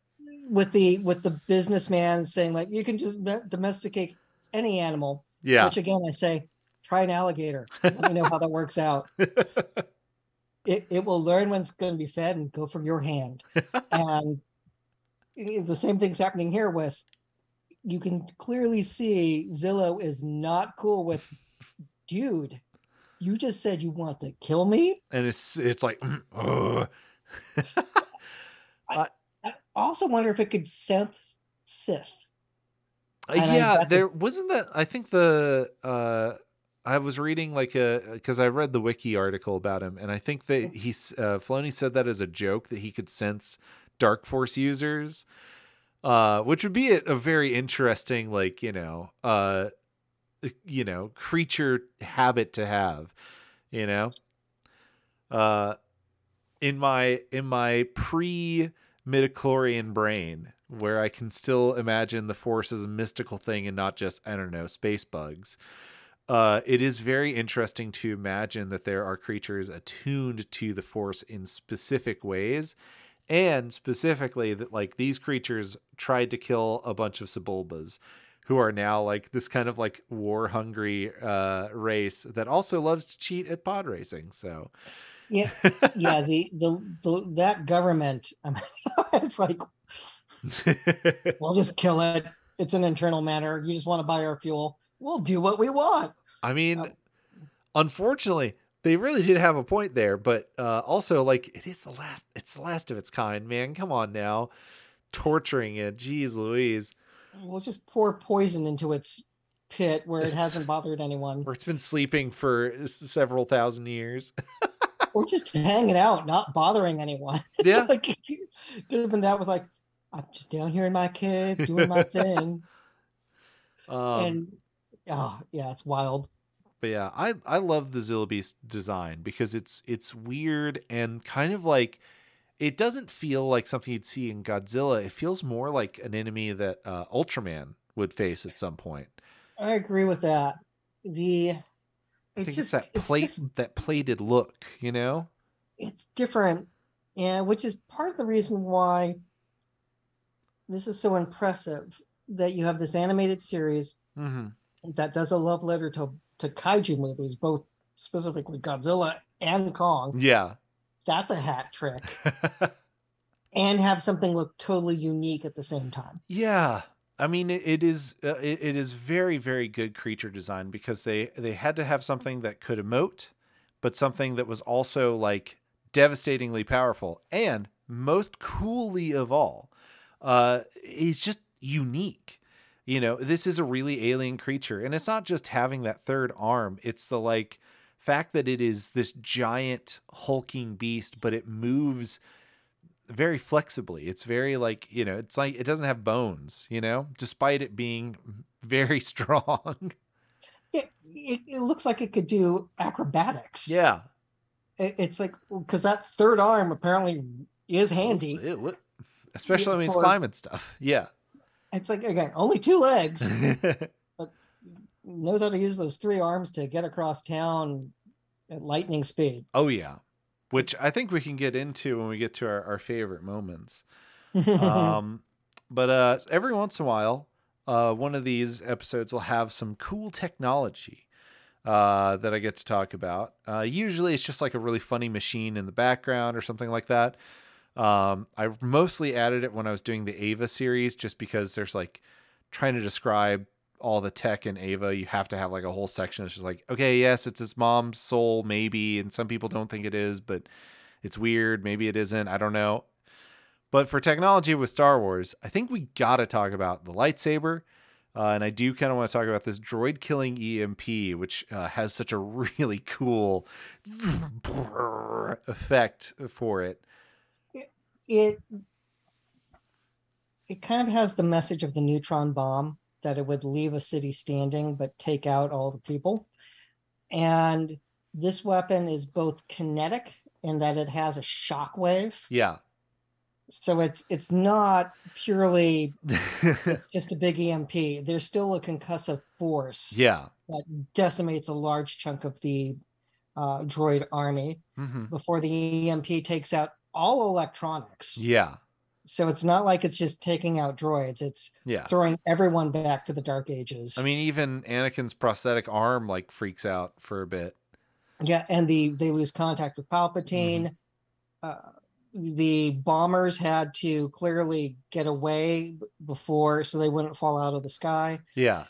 With the with the businessman saying like you can just domesticate any animal. Yeah. Which again I say, try an alligator. Let me know how that works out. It it will learn when it's going to be fed and go for your hand. and the same thing's happening here with you can clearly see Zillo is not cool with dude. You just said you want to kill me. and it's it's like mm, ugh. I also wonder if it could sense Sith. Uh, yeah, that's a- there wasn't that. I think the uh, I was reading like a because I read the wiki article about him, and I think that he's uh, Filoni said that as a joke that he could sense Dark Force users, uh, which would be a, a very interesting like you know uh, you know creature habit to have, you know. Uh, in my in my pre midichlorian brain where I can still imagine the force as a mystical thing and not just I don't know space bugs. Uh, it is very interesting to imagine that there are creatures attuned to the force in specific ways, and specifically that like these creatures tried to kill a bunch of Sebulbas who are now like this kind of like war hungry uh race that also loves to cheat at pod racing. So Yeah, yeah. The the, the that government, I mean, it's like we'll just kill it. It's an internal matter. You just want to buy our fuel. We'll do what we want. I mean, Oh. unfortunately, they really did have a point there, but uh, also like it is the last. It's the last of its kind, man. Come on now, torturing it. Jeez, Louise. We'll just pour poison into its pit where it hasn't bothered anyone. Where it's been sleeping for several thousand years. Or just hanging out, not bothering anyone. It's Yeah. like could have been that with like, I'm just down here in my cave doing my thing. Um, and oh yeah, it's wild. But yeah, I I love the Zillo Beast design because it's it's weird and kind of like it doesn't feel like something you'd see in Godzilla. It feels more like an enemy that uh, Ultraman would face at some point. I agree with that. The I it's think just it's that it's plate just- that plated look, you know? it's different and which is part of the reason why this is so impressive that you have this animated series Mm-hmm. that does a love letter to to kaiju movies both specifically godzilla and kong Yeah. that's a hat trick and have something look totally unique at the same time yeah. I mean, it, is uh, it, it is very very good creature design because they they had to have something that could emote, but something that was also like devastatingly powerful and most coolly of all, uh, is just unique. You know, this is a really alien creature, and it's not just having that third arm; it's the like fact that it is this giant hulking beast, but it moves very flexibly. It's very like, you know, it's like it doesn't have bones, you know, despite it being very strong. it, it, it looks like it could do acrobatics yeah. It- it's like because that third arm apparently is handy what- Especially when it's for- climbing stuff. Yeah. it's like again only two legs but knows how to use those three arms to get across town at lightning speed. oh, yeah. Which I think we can get into when we get to our, our favorite moments. um, but uh, every once in a while, uh, one of these episodes will have some cool technology uh, that I get to talk about. Uh, usually, it's just like a really funny machine in the background or something like that. Um, I mostly added it when I was doing the Ava series, just because there's like trying to describe all the tech in Ava. You have to have like a whole section that's just like, okay, yes, it's his mom's soul, maybe, and some people don't think it is, but it's weird. Maybe it isn't. I don't know. But for technology with Star Wars, I think we got to talk about the lightsaber. Uh, and I do kind of want to talk about this droid killing EMP, which uh, has such a really cool effect for it. it it kind of has the message of the neutron bomb that it would leave a city standing but take out all the people. And this weapon is both kinetic in that it has a shock wave. Yeah. So it's it's not purely just a big EMP. There's still a concussive force yeah. that decimates a large chunk of the uh, droid army hmm before the EMP takes out all electronics. Yeah. So it's not like it's just taking out droids, it's Yeah. throwing everyone back to the dark ages. I mean, even Anakin's prosthetic arm like freaks out for a bit. yeah, and the they lose contact with Palpatine. Uh, the bombers had to clearly get away before so they wouldn't fall out of the sky. Yeah.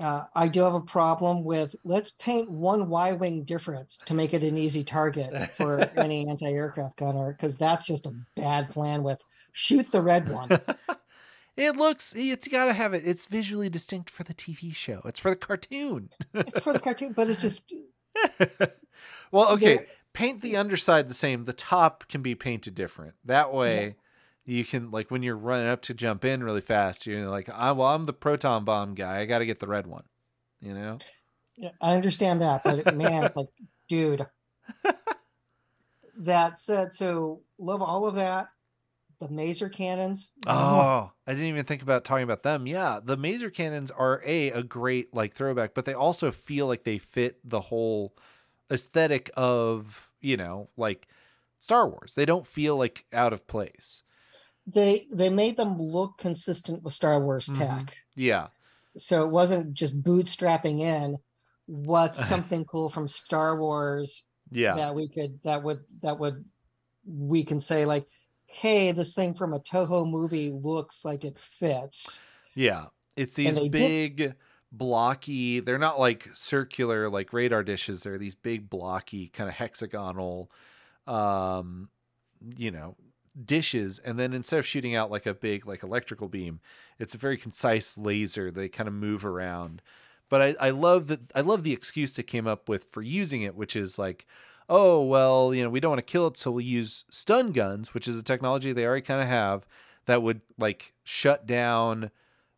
Uh, I do have a problem with let's paint one Y wing difference to make it an easy target for any anti aircraft gunner because that's just a bad plan. With shoot the red one. it looks, it's got to have it. It's visually distinct for the TV show, it's for the cartoon. it's for the cartoon, but it's just well, okay. There- Paint the underside the same. The top can be painted different. That way, you can like when you're running up to jump in really fast. You're like, I, well, I'm the proton bomb guy. I got to get the red one. You know? Yeah, I understand that, but man, it's like, dude. That said, so love all of that. The maser cannons. Oh, I didn't even think about talking about them. Yeah, the maser cannons are a a great like throwback, but they also feel like they fit the whole aesthetic of you know like Star Wars. They don't feel like out of place. they they made them look consistent with Star Wars Mhm. tech. Yeah, so it wasn't just bootstrapping in. What's something cool from Star Wars Yeah. that we could that would that would we can say like, hey, this thing from a Toho movie looks like it fits. Yeah. It's these they did- big blocky, they're not like circular like radar dishes, they're these big blocky kind of hexagonal um you know, dishes and then instead of shooting out like a big like electrical beam, it's a very concise laser. They kind of move around. But I, I love that I love the excuse they came up with for using it, which is like, oh well, you know, we don't want to kill it, so we'll use stun guns, which is a technology they already kind of have that would like shut down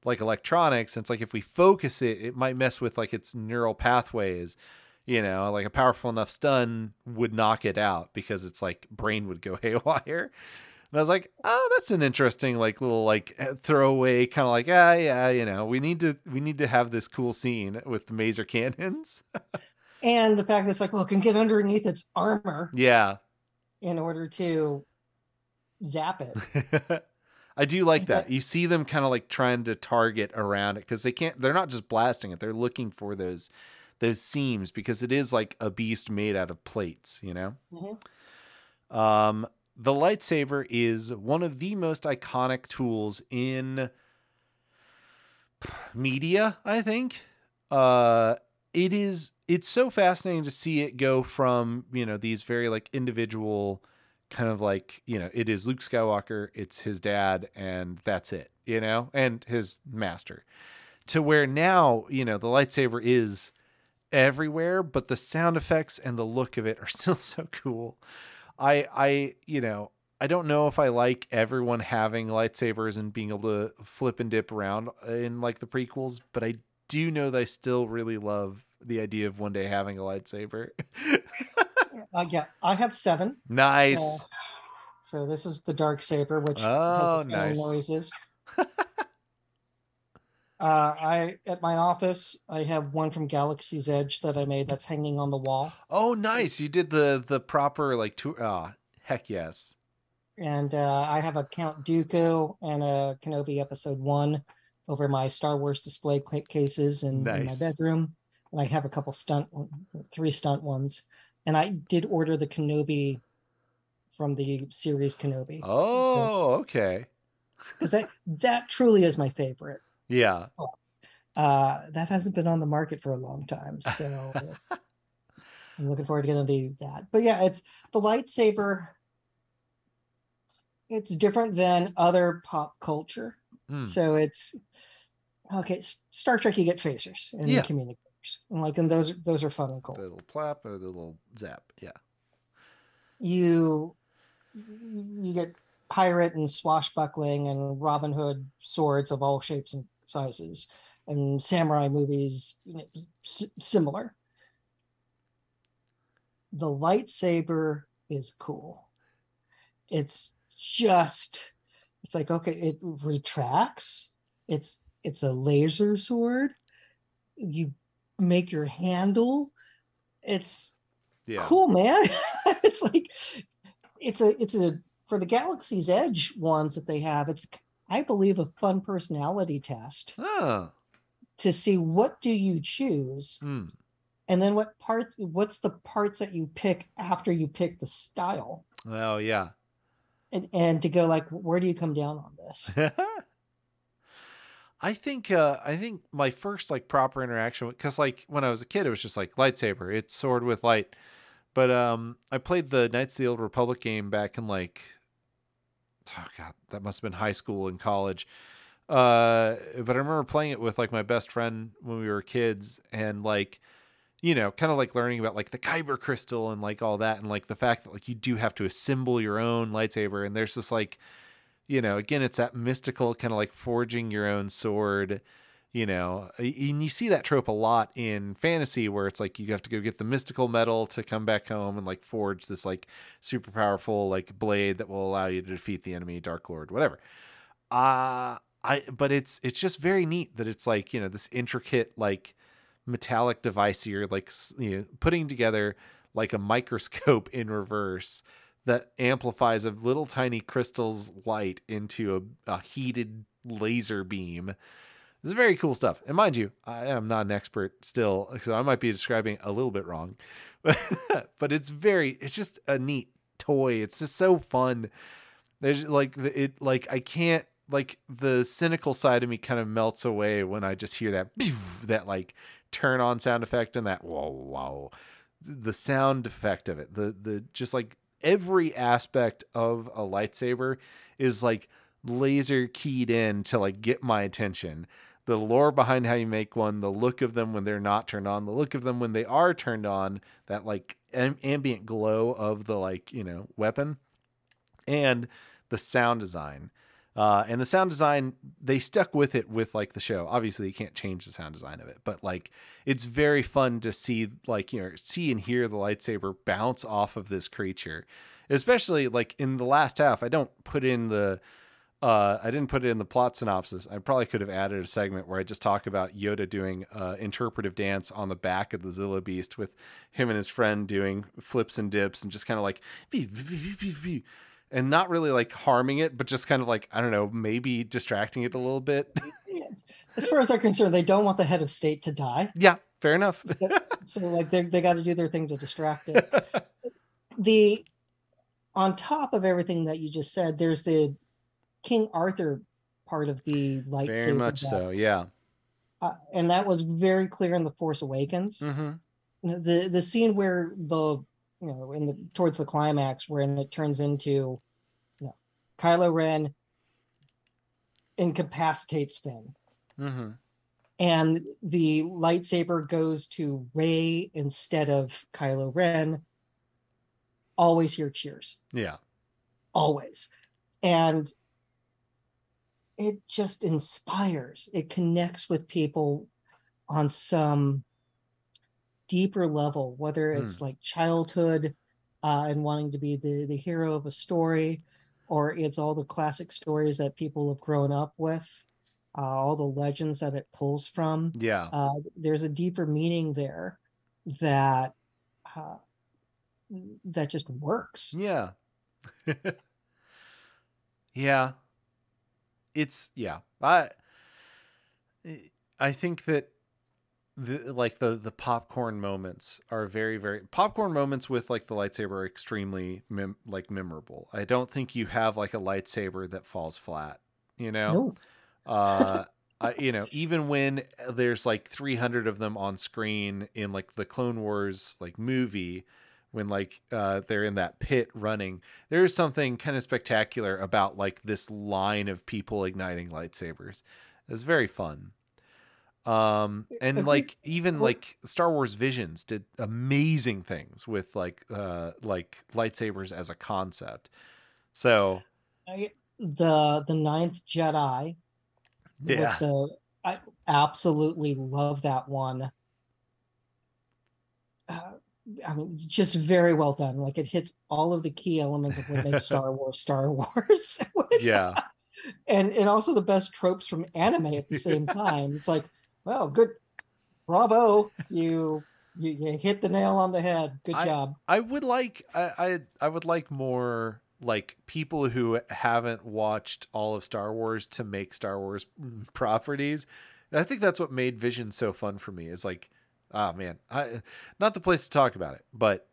like electronics. And it's like if we focus it, it might mess with like its neural pathways. You know, like a powerful enough stun would knock it out because it's like brain would go haywire. And I was like, oh, that's an interesting like little like throwaway kind of like ah yeah you know we need to we need to have this cool scene with the maser cannons. And the fact that it's like, well, it can get underneath its armor yeah, in order to zap it. I do like that. You see them kind of like trying to target around it because they can't. They're not just blasting it. They're looking for those those seams because it is like a beast made out of plates. You know. Mhm. Um, the lightsaber is one of the most iconic tools in media, I think. Uh, it is it's so fascinating to see it go from, you know, these very like individual kind of like, you know, it is Luke Skywalker, it's his dad and that's it, you know, and his master. To where now, you know, the lightsaber is everywhere, but the sound effects and the look of it are still so cool. I I you know I don't know if I like everyone having lightsabers and being able to flip and dip around in like the prequels, but I do you know that I still really love the idea of one day having a lightsaber. Uh, yeah, I have seven. nice. So, so this is the dark saber, which Oh, has its own nice. noises. uh, I at my office, I have one from Galaxy's Edge that I made that's hanging on the wall, Oh, nice. You did the the proper like tour. Ah, heck yes. and uh, I have a Count Dooku and a Kenobi Episode One over my Star Wars display cases in, in my bedroom, and I have a couple stunt, three stunt ones, and I did order the Kenobi from the series Kenobi. Oh, okay. because that that truly is my favorite. Yeah. Uh, that hasn't been on the market for a long time, so I'm looking forward to getting the that. But yeah, it's the lightsaber. It's different than other pop culture, Hmm. so it's okay. Star Trek, you get phasers and Yeah. communicators, and like, and those those are fun and cool. The little plap or the little zap. Yeah. you you get pirate and swashbuckling and Robin Hood swords of all shapes and sizes and samurai movies you know, s- similar. The lightsaber is cool. It's just it's like okay, it retracts. It's it's a laser sword. You make your handle. It's Yeah. cool man it's like it's a it's a for the galaxy's edge ones that they have it's i believe a fun personality test Oh. to see what do you choose Hmm. and then what parts what's the parts that you pick after you pick the style Oh yeah. and and to go like where do you come down on this I think uh I think my first like proper interaction because like when I was a kid it was just like lightsaber. It's sword with light. But um I played the Knights of the Old Republic game back in like oh god that must have been high school and college. Uh but I remember playing it with like my best friend when we were kids and like you know kind of like learning about like the kyber crystal and like all that and like the fact that like you do have to assemble your own lightsaber and there's this like you know, again, it's that mystical kind of like forging your own sword, you know, and you see that trope a lot in fantasy where it's like you have to go get the mystical metal to come back home and like forge this like super powerful like blade that will allow you to defeat the enemy, Dark Lord, whatever. Uh I but it's it's just very neat that it's like, you know, this intricate like metallic device you're like you know, putting together like a microscope in reverse that amplifies a little tiny crystal's light into a, a heated laser beam It's very cool stuff. And mind you, I am not an expert still, so I might be describing a little bit wrong. but it's very it's just a neat toy. It's just so fun. There's like it like I can't like the cynical side of me kind of melts away when I just hear that that like turn on sound effect and that whoa wow the sound effect of it the the just like every aspect of a lightsaber is like laser keyed in to like get my attention. The lore behind how you make one the look of them when they're not turned on the look of them when they are turned on that like am- ambient glow of the like you know weapon and the sound design uh, and the sound design, they stuck with it with like the show. Obviously, you can't change the sound design of it, but like it's very fun to see, like, you know, see and hear the lightsaber bounce off of this creature. Especially like in the last half, I don't put in the, uh, I didn't put it in the plot synopsis. I probably could have added a segment where I just talk about Yoda doing uh, interpretive dance on the back of the Zillo Beast with him and his friend doing flips and dips and just kind of like and not really like harming it, but just kind of like, I don't know, maybe distracting it a little bit. as far as they're concerned, they don't want the head of state to die. Yeah, fair enough. so, so, like they they got to do their thing to distract it. the on top of everything that you just said, there's the King Arthur part of the lightsaber. Very much so, yeah. Uh, and that was very clear in the Force Awakens. Mm-hmm. The the scene where the you know, in the towards the climax when it turns into, you know, Kylo Ren incapacitates Finn. Mm-hmm. And the lightsaber goes to Rey instead of Kylo Ren. Always hear cheers. Yeah. Always. And it just inspires. It connects with people on some deeper level, whether it's hmm. like childhood uh, and wanting to be the, the hero of a story, or it's all the classic stories that people have grown up with, uh, all the legends that it pulls from. Yeah. Uh, there's a deeper meaning there that uh, that just works. Yeah. yeah. It's yeah. I I think that the like the the popcorn moments are very very popcorn moments with like the lightsaber are extremely mem- like memorable. I don't think you have like a lightsaber that falls flat, you know. No. uh I, you know, even when there's like 300 of them on screen in like the Clone Wars like movie, when like uh, they're in that pit running, there's something kind of spectacular about like this line of people igniting lightsabers. It's very fun. Um, and like even like Star Wars Visions did amazing things with like uh like lightsabers as a concept. So I, the the ninth Jedi. Yeah. The, I absolutely love that one. Uh, I mean, just very well done. Like it hits all of the key elements of what makes Star Wars Star Wars. yeah. And and also the best tropes from anime at the same time. It's like well, good. Bravo. You you, you hit the nail on the head. Good I, job. I would like I, I I would like more like people who haven't watched all of Star Wars to make Star Wars properties. I think that's what made Vision so fun for me. Is like, oh man, I not the place to talk about it, but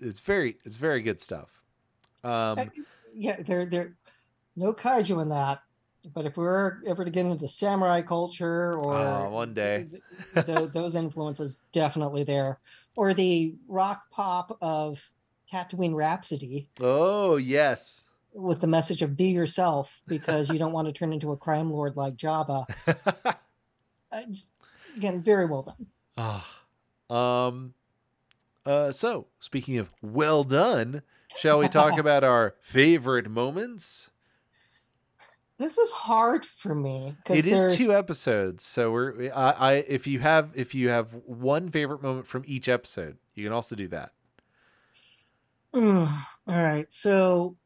it's very it's very good stuff. Um, yeah, there there no kaiju in that, but if we were ever to get into samurai culture or oh, one day. the, the, those influences definitely there. Or the rock pop of Tatooine Rhapsody. Oh yes. With the message of be yourself because you don't want to turn into a crime lord like Jabba. Again very well done. Oh. um uh so speaking of well done shall we talk about our favorite moments this is hard for me it is two episodes so we're I, I if you have if you have one favorite moment from each episode you can also do that. All right so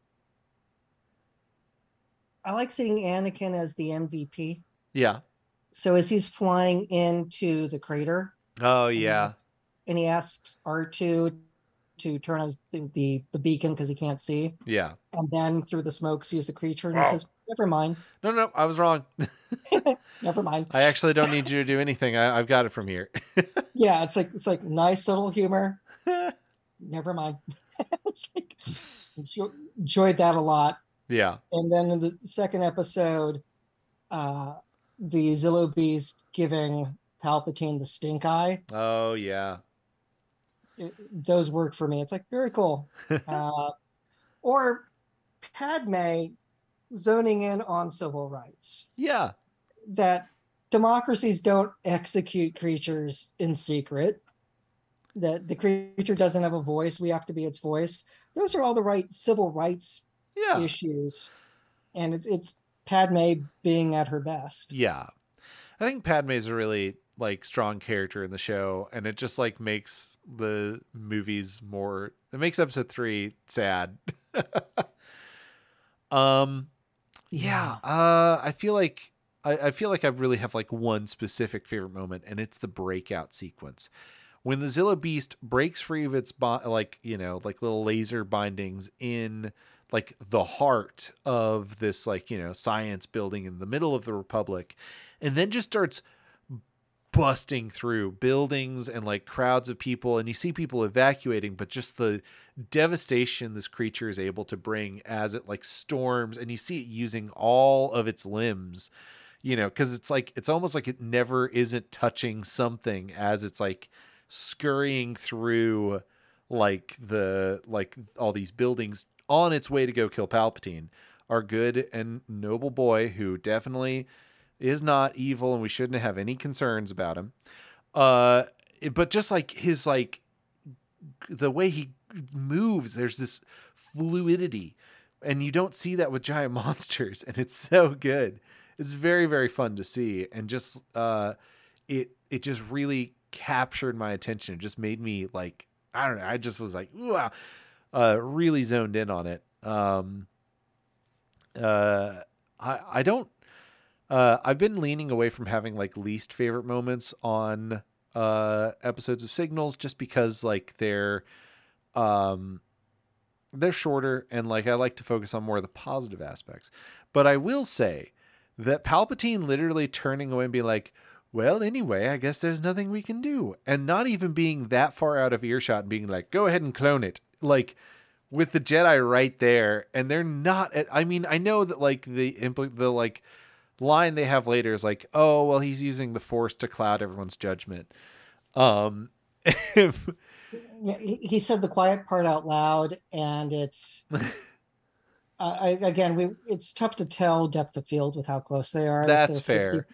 i like seeing anakin as the mvp yeah. So as he's flying into the crater oh yeah. and he asks r2 to turn on the the beacon because he can't see, Yeah. and then through the smoke sees the creature and he says, "Never mind, No, no, I was wrong. never mind." I actually don't need you to do anything. I, I've got it from here. yeah, it's like it's like nice subtle humor. Never mind. it's like enjo- enjoyed that a lot. yeah. And then in the second episode, uh, the Zillo Beast giving Palpatine the stink eye. Oh, yeah. it, those work for me. It's like very cool. Uh, or Padme zoning in on civil rights. Yeah. That democracies don't execute creatures in secret. That the creature doesn't have a voice. We have to be its voice. Those are all the right civil rights Yeah. issues, and it's, it's Padme being at her best. Yeah. I think Padme's a really like strong character in the show and it just like makes the movies more it makes episode 3 sad. um yeah, uh I feel like I, I feel like I really have like one specific favorite moment and it's the breakout sequence. When the Zillo Beast breaks free of its bo- like, you know, like little laser bindings in like the heart of this like, you know, science building in the middle of the republic and then just starts busting through buildings and like crowds of people and you see people evacuating but just the devastation this creature is able to bring as it like storms and you see it using all of its limbs you know cuz it's like it's almost like it never isn't touching something as it's like scurrying through like the like all these buildings on its way to go kill Palpatine. Our good and noble boy who definitely is not evil and we shouldn't have any concerns about him. Uh but just like his like the way he moves, there's this fluidity. And you don't see that with giant monsters, and it's so good. It's very, very fun to see. And just uh it it just really captured my attention. It just made me like, I don't know, I just was like, wow, uh really zoned in on it. Um uh I I don't uh, I've been leaning away from having like least favorite moments on uh, episodes of Signals just because like they're um, they're shorter and like I like to focus on more of the positive aspects. But I will say that Palpatine literally turning away and being like, "Well, anyway, I guess there's nothing we can do," and not even being that far out of earshot and being like, "Go ahead and clone it," like with the Jedi right there, and they're not. At, I mean, I know that like the impl- the like line they have later is like, "Oh, well, he's using the Force to cloud everyone's judgment." Um, Yeah, he, said the quiet part out loud, and it's uh, I, again we it's tough to tell depth of field with how close they are. that's fair.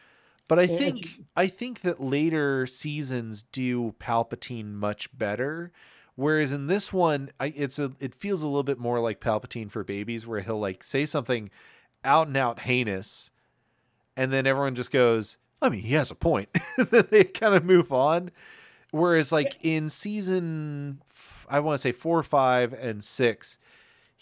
But I think I think that later seasons do Palpatine much better. Whereas in this one, I, it's a it feels a little bit more like Palpatine for babies, where he'll like say something out and out heinous, and then everyone just goes, "I mean, he has a point." then they kind of move on. Whereas like in season, I want to say four, five, and six,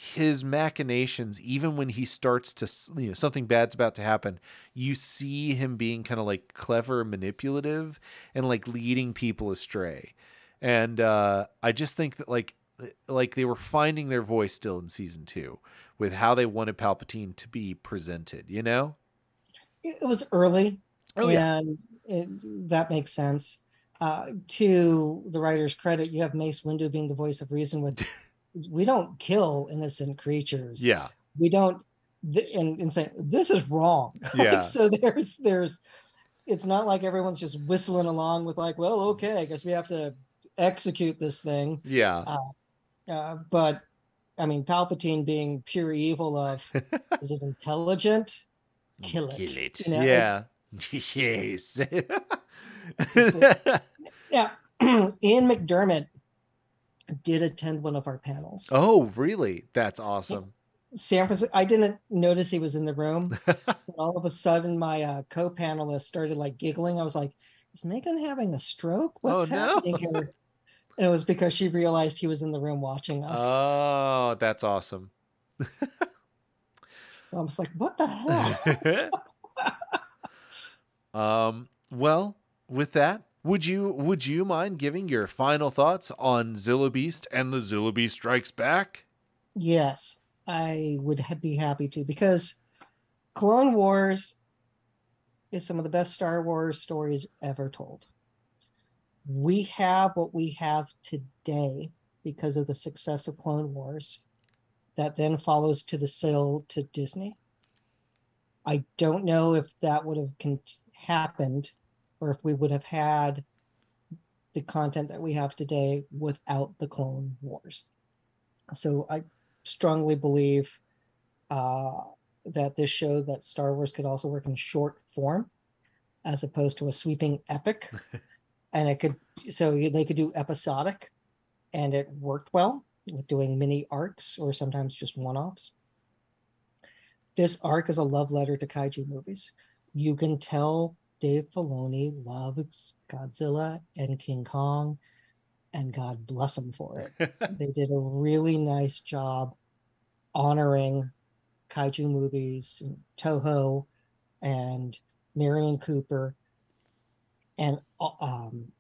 his machinations, even when he starts to, you know, something bad's about to happen, you see him being kind of like clever, manipulative, and like leading people astray. And uh, I just think that like, like they were finding their voice still in season two with how they wanted Palpatine to be presented. You know? It was early, Oh, yeah. and it, that makes sense. Uh, to the writer's credit, you have Mace Windu being the voice of reason. With we don't kill innocent creatures. Yeah. we don't th- and, and saying this is wrong Like, Yeah. so there's there's it's not like everyone's just whistling along with like well okay i guess we have to execute this thing Yeah. uh, but i mean palpatine being pure evil of is it intelligent kill it, you know, it- yeah. yes. yeah Ian McDiarmid did attend one of our panels oh, really? That's awesome. san francisco i didn't notice he was in the room all of a sudden my uh, co-panelist started like giggling i was like is megan having a stroke what's Oh, no. happening here and it was because she realized he was in the room watching us Oh, that's awesome. I was like what the hell um, well, with that, Would you would you mind giving your final thoughts on Zillo Beast and the Zillo Beast Strikes Back? Yes, I would be happy to because Clone Wars is some of the best Star Wars stories ever told. We have what we have today because of the success of Clone Wars that then follows to the sale to Disney. I don't know if that would have con- happened or if we would have had the content that we have today without the Clone Wars. So I strongly believe uh, that this showed that Star Wars could also work in short form as opposed to a sweeping epic. and it could, so they could do episodic and it worked well with doing mini arcs or sometimes just one offs. This arc is a love letter to kaiju movies. You can tell Dave Filoni loves Godzilla and King Kong, and God bless him for it. they did a really nice job honoring kaiju movies, Toho, and Merian Cooper, and uh, um,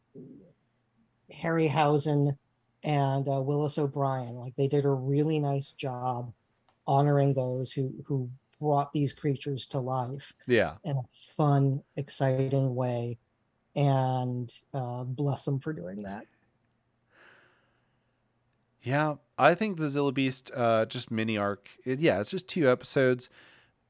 Harryhausen and uh, Willis O'Brien. Like they did a really nice job honoring those who who brought these creatures to life Yeah. in a fun, exciting way, and uh, bless them for doing that. Yeah, I think the Zillo Beast uh just mini arc. It, yeah, it's just two episodes.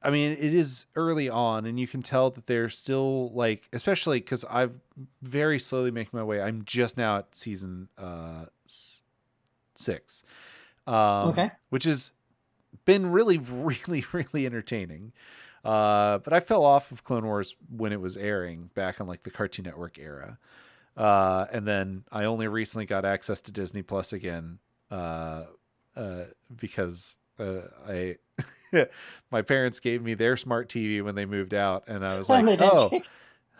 I mean, it is early on and you can tell that they're still like especially cuz I've very slowly making my way. I'm just now at season uh s- 6. Um Okay. which has been really really really entertaining. Uh but I fell off of Clone Wars when it was airing back in like the Cartoon Network era. Uh and then I only recently got access to Disney Plus again uh, uh, because uh, I my parents gave me their smart TV when they moved out, and I was They like, oh,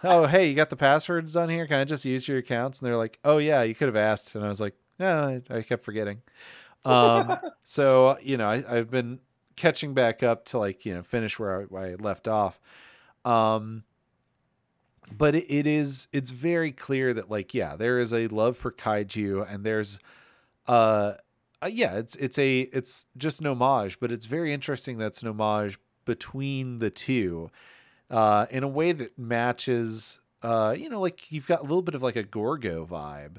oh, hey, you got the passwords on here? Can I just use your accounts? And they're like, oh yeah, you could have asked, and I was like, yeah, I, I kept forgetting. Um, so you know, I, I've been catching back up to like you know finish where I, where I left off. Um, but it, it is it's very clear that like yeah, there is a love for kaiju, and there's uh, uh, yeah, it's it's a it's just an homage, but it's very interesting that's an homage between the two, uh, in a way that matches. Uh, you know, like you've got a little bit of like a Gorgo vibe,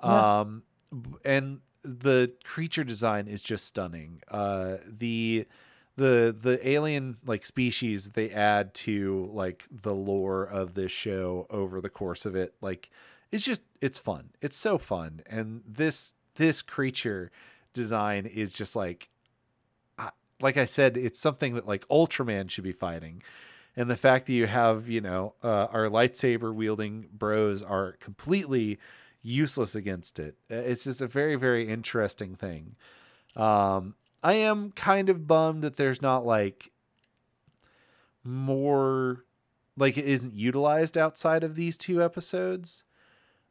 um, and the creature design is just stunning. Uh, the the the alien like species that they add to like the lore of this show over the course of it, like it's just it's fun. It's so fun, and this this creature design is just like like I said, it's something that like Ultraman should be fighting. And the fact that you have, you know, uh, our lightsaber wielding bros are completely useless against it. Uh, It's just a very, very interesting thing. Um, I am kind of bummed that there's not like more, like it isn't utilized outside of these two episodes.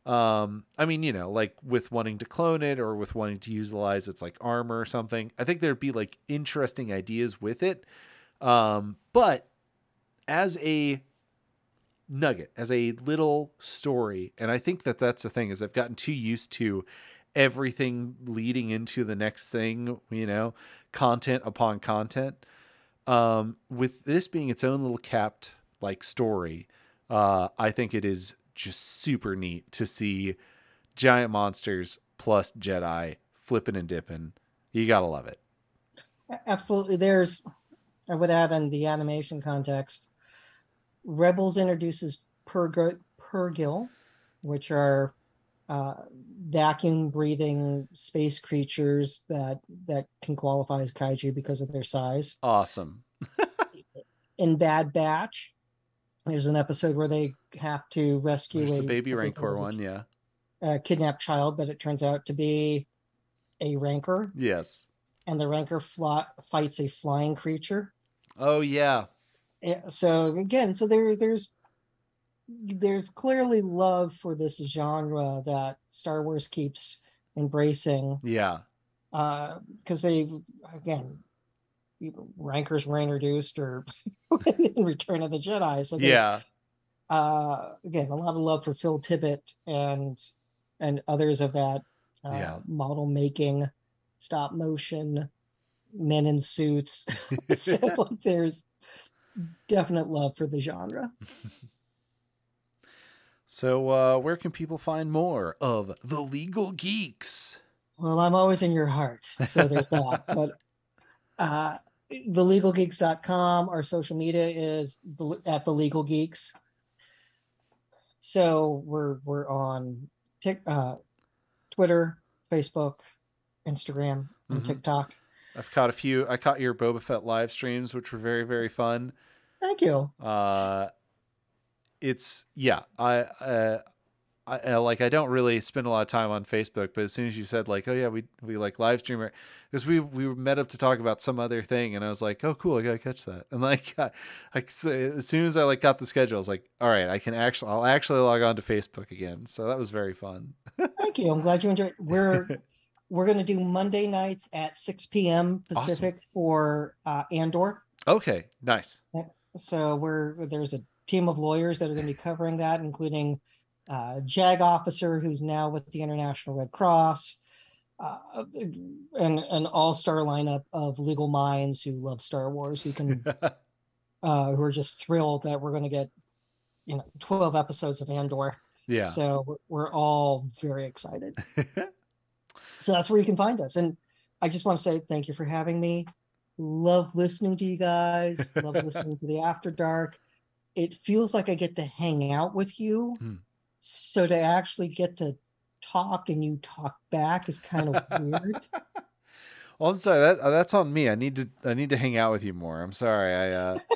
Um, I mean, you know, like with wanting to clone it or with wanting to utilize its like armor or something. I think there'd be like interesting ideas with it. Um, but as a nugget, as a little story, and I think that that's the thing is I've gotten too used to everything leading into the next thing, you know, content upon content. Um, with this being its own little capped like story, uh, I think it is just super neat to see giant monsters plus Jedi flipping and dipping. You gotta love it. Absolutely. There's, I would add in the animation context, Rebels introduces Purg- Purrgil, which are uh, vacuum breathing space creatures that that can qualify as kaiju because of their size. Awesome. In Bad Batch, there's an episode where they have to rescue a the baby Rancor a one, yeah. a kidnapped child, but it turns out to be a rancor, Yes. and the rancor fly, fights a flying creature. Oh yeah. Yeah, so again, so there there's there's clearly love for this genre that Star Wars keeps embracing Yeah. because they again rancors were introduced or in Return of the Jedi. So Yeah. uh, again, a lot of love for Phil Tippett and and others of that uh, Yeah. model making, stop motion, men in suits. so like, there's definite love for the genre. So, uh, where can people find more of the Legal Geeks? Well, I'm always in your heart, so there's that. But uh, thelegalgeeks.com, our social media is at the Legal Geeks. So we're we're on Tik, uh, Twitter, Facebook, Instagram, and Mhm. TikTok. I've caught a few. I caught your Boba Fett live streams, which were very, very fun. Thank you. Uh, it's yeah. I, uh, I uh, like. I don't really spend a lot of time on Facebook, but as soon as you said like, oh yeah, we we like live streamer, because we we met up to talk about some other thing, and I was like, oh cool, I gotta catch that. And like, I, I as soon as I like got the schedule, I was like, all right, I can actually, I'll actually log on to Facebook again. So that was very fun. Thank you. I'm glad you enjoyed. We're we're gonna do Monday nights at 6 p.m. Awesome. Pacific for uh, Andor. Okay, nice. So we're there's a team of lawyers that are going to be covering that, including uh, JAG officer who's now with the International Red Cross, uh, and an all-star lineup of legal minds who love Star Wars, who can uh, who are just thrilled that we're going to get you know 12 episodes of Andor. yeah. So we're all very excited. so that's where you can find us. And I just want to say thank you for having me. Love listening to you guys. Love listening to the After Dark. It feels like I get to hang out with you. Hmm. So to actually get to talk and you talk back is kind of weird. Well, I'm sorry. That that's on me. I need to I need to hang out with you more. I'm sorry. I uh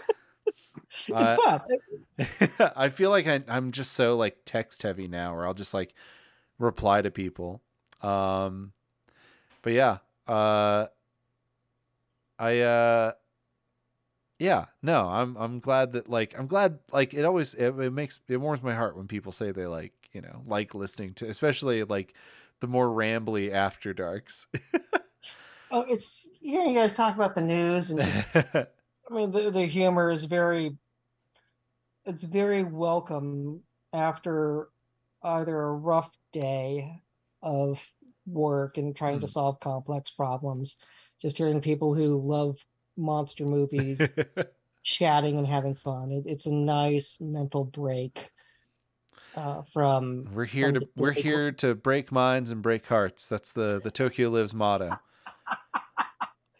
It's, it's Uh, fun. I feel like I, I'm just so like text heavy now, where I'll just like reply to people. Um, but yeah, uh, I uh, yeah, no, I'm I'm glad that like I'm glad like it always it, it makes it warms my heart when people say they like you know like listening to especially like the more rambly after darks. Oh, it's yeah, you guys talk about the news and just I mean, the, the humor is very, it's very welcome after either a rough day of work and trying to Mm. solve complex problems. Just hearing people who love monster movies chatting and having fun. It, it's a nice mental break uh, from. We're here from to we're here to break minds and break hearts. That's the the Tokyo Lives motto.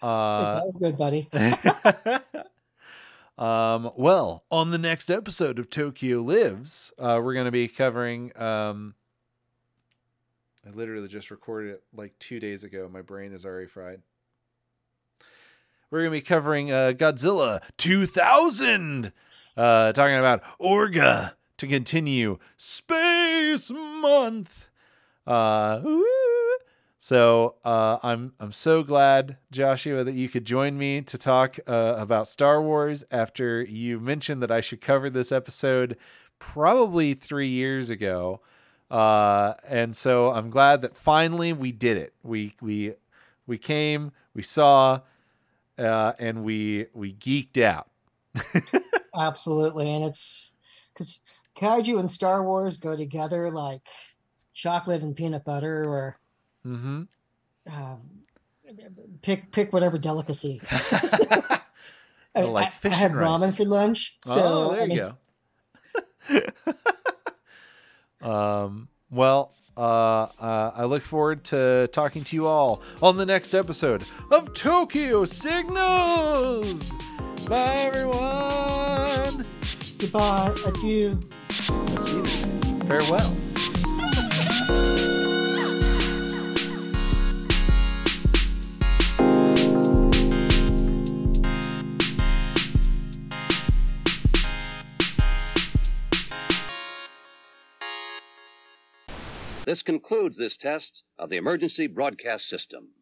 It's Uh, all good, buddy. um, well, on the next episode of Tokyo Lives, uh, we're going to be covering. Um, I literally just recorded it like two days ago. My brain is already fried. We're going to be covering uh, Godzilla 2000, uh, talking about Orga to continue Space Month. Uh. So uh, I'm I'm so glad, Joshua, that you could join me to talk uh, about Star Wars after you mentioned that I should cover this episode probably three years ago. Uh, and so I'm glad that finally we did it. We we we came, we saw, uh, and we we geeked out. Absolutely. And it's because kaiju and Star Wars go together like chocolate and peanut butter or Mm-hmm. um, pick pick whatever delicacy. I, I mean, like I- had rice. ramen for lunch. So oh, there I you mean, go. um, well, uh, uh, I look forward to talking to you all on the next episode of Tokyo Signals. Bye, everyone. Goodbye. Adieu. Farewell. This concludes this test of the emergency broadcast system.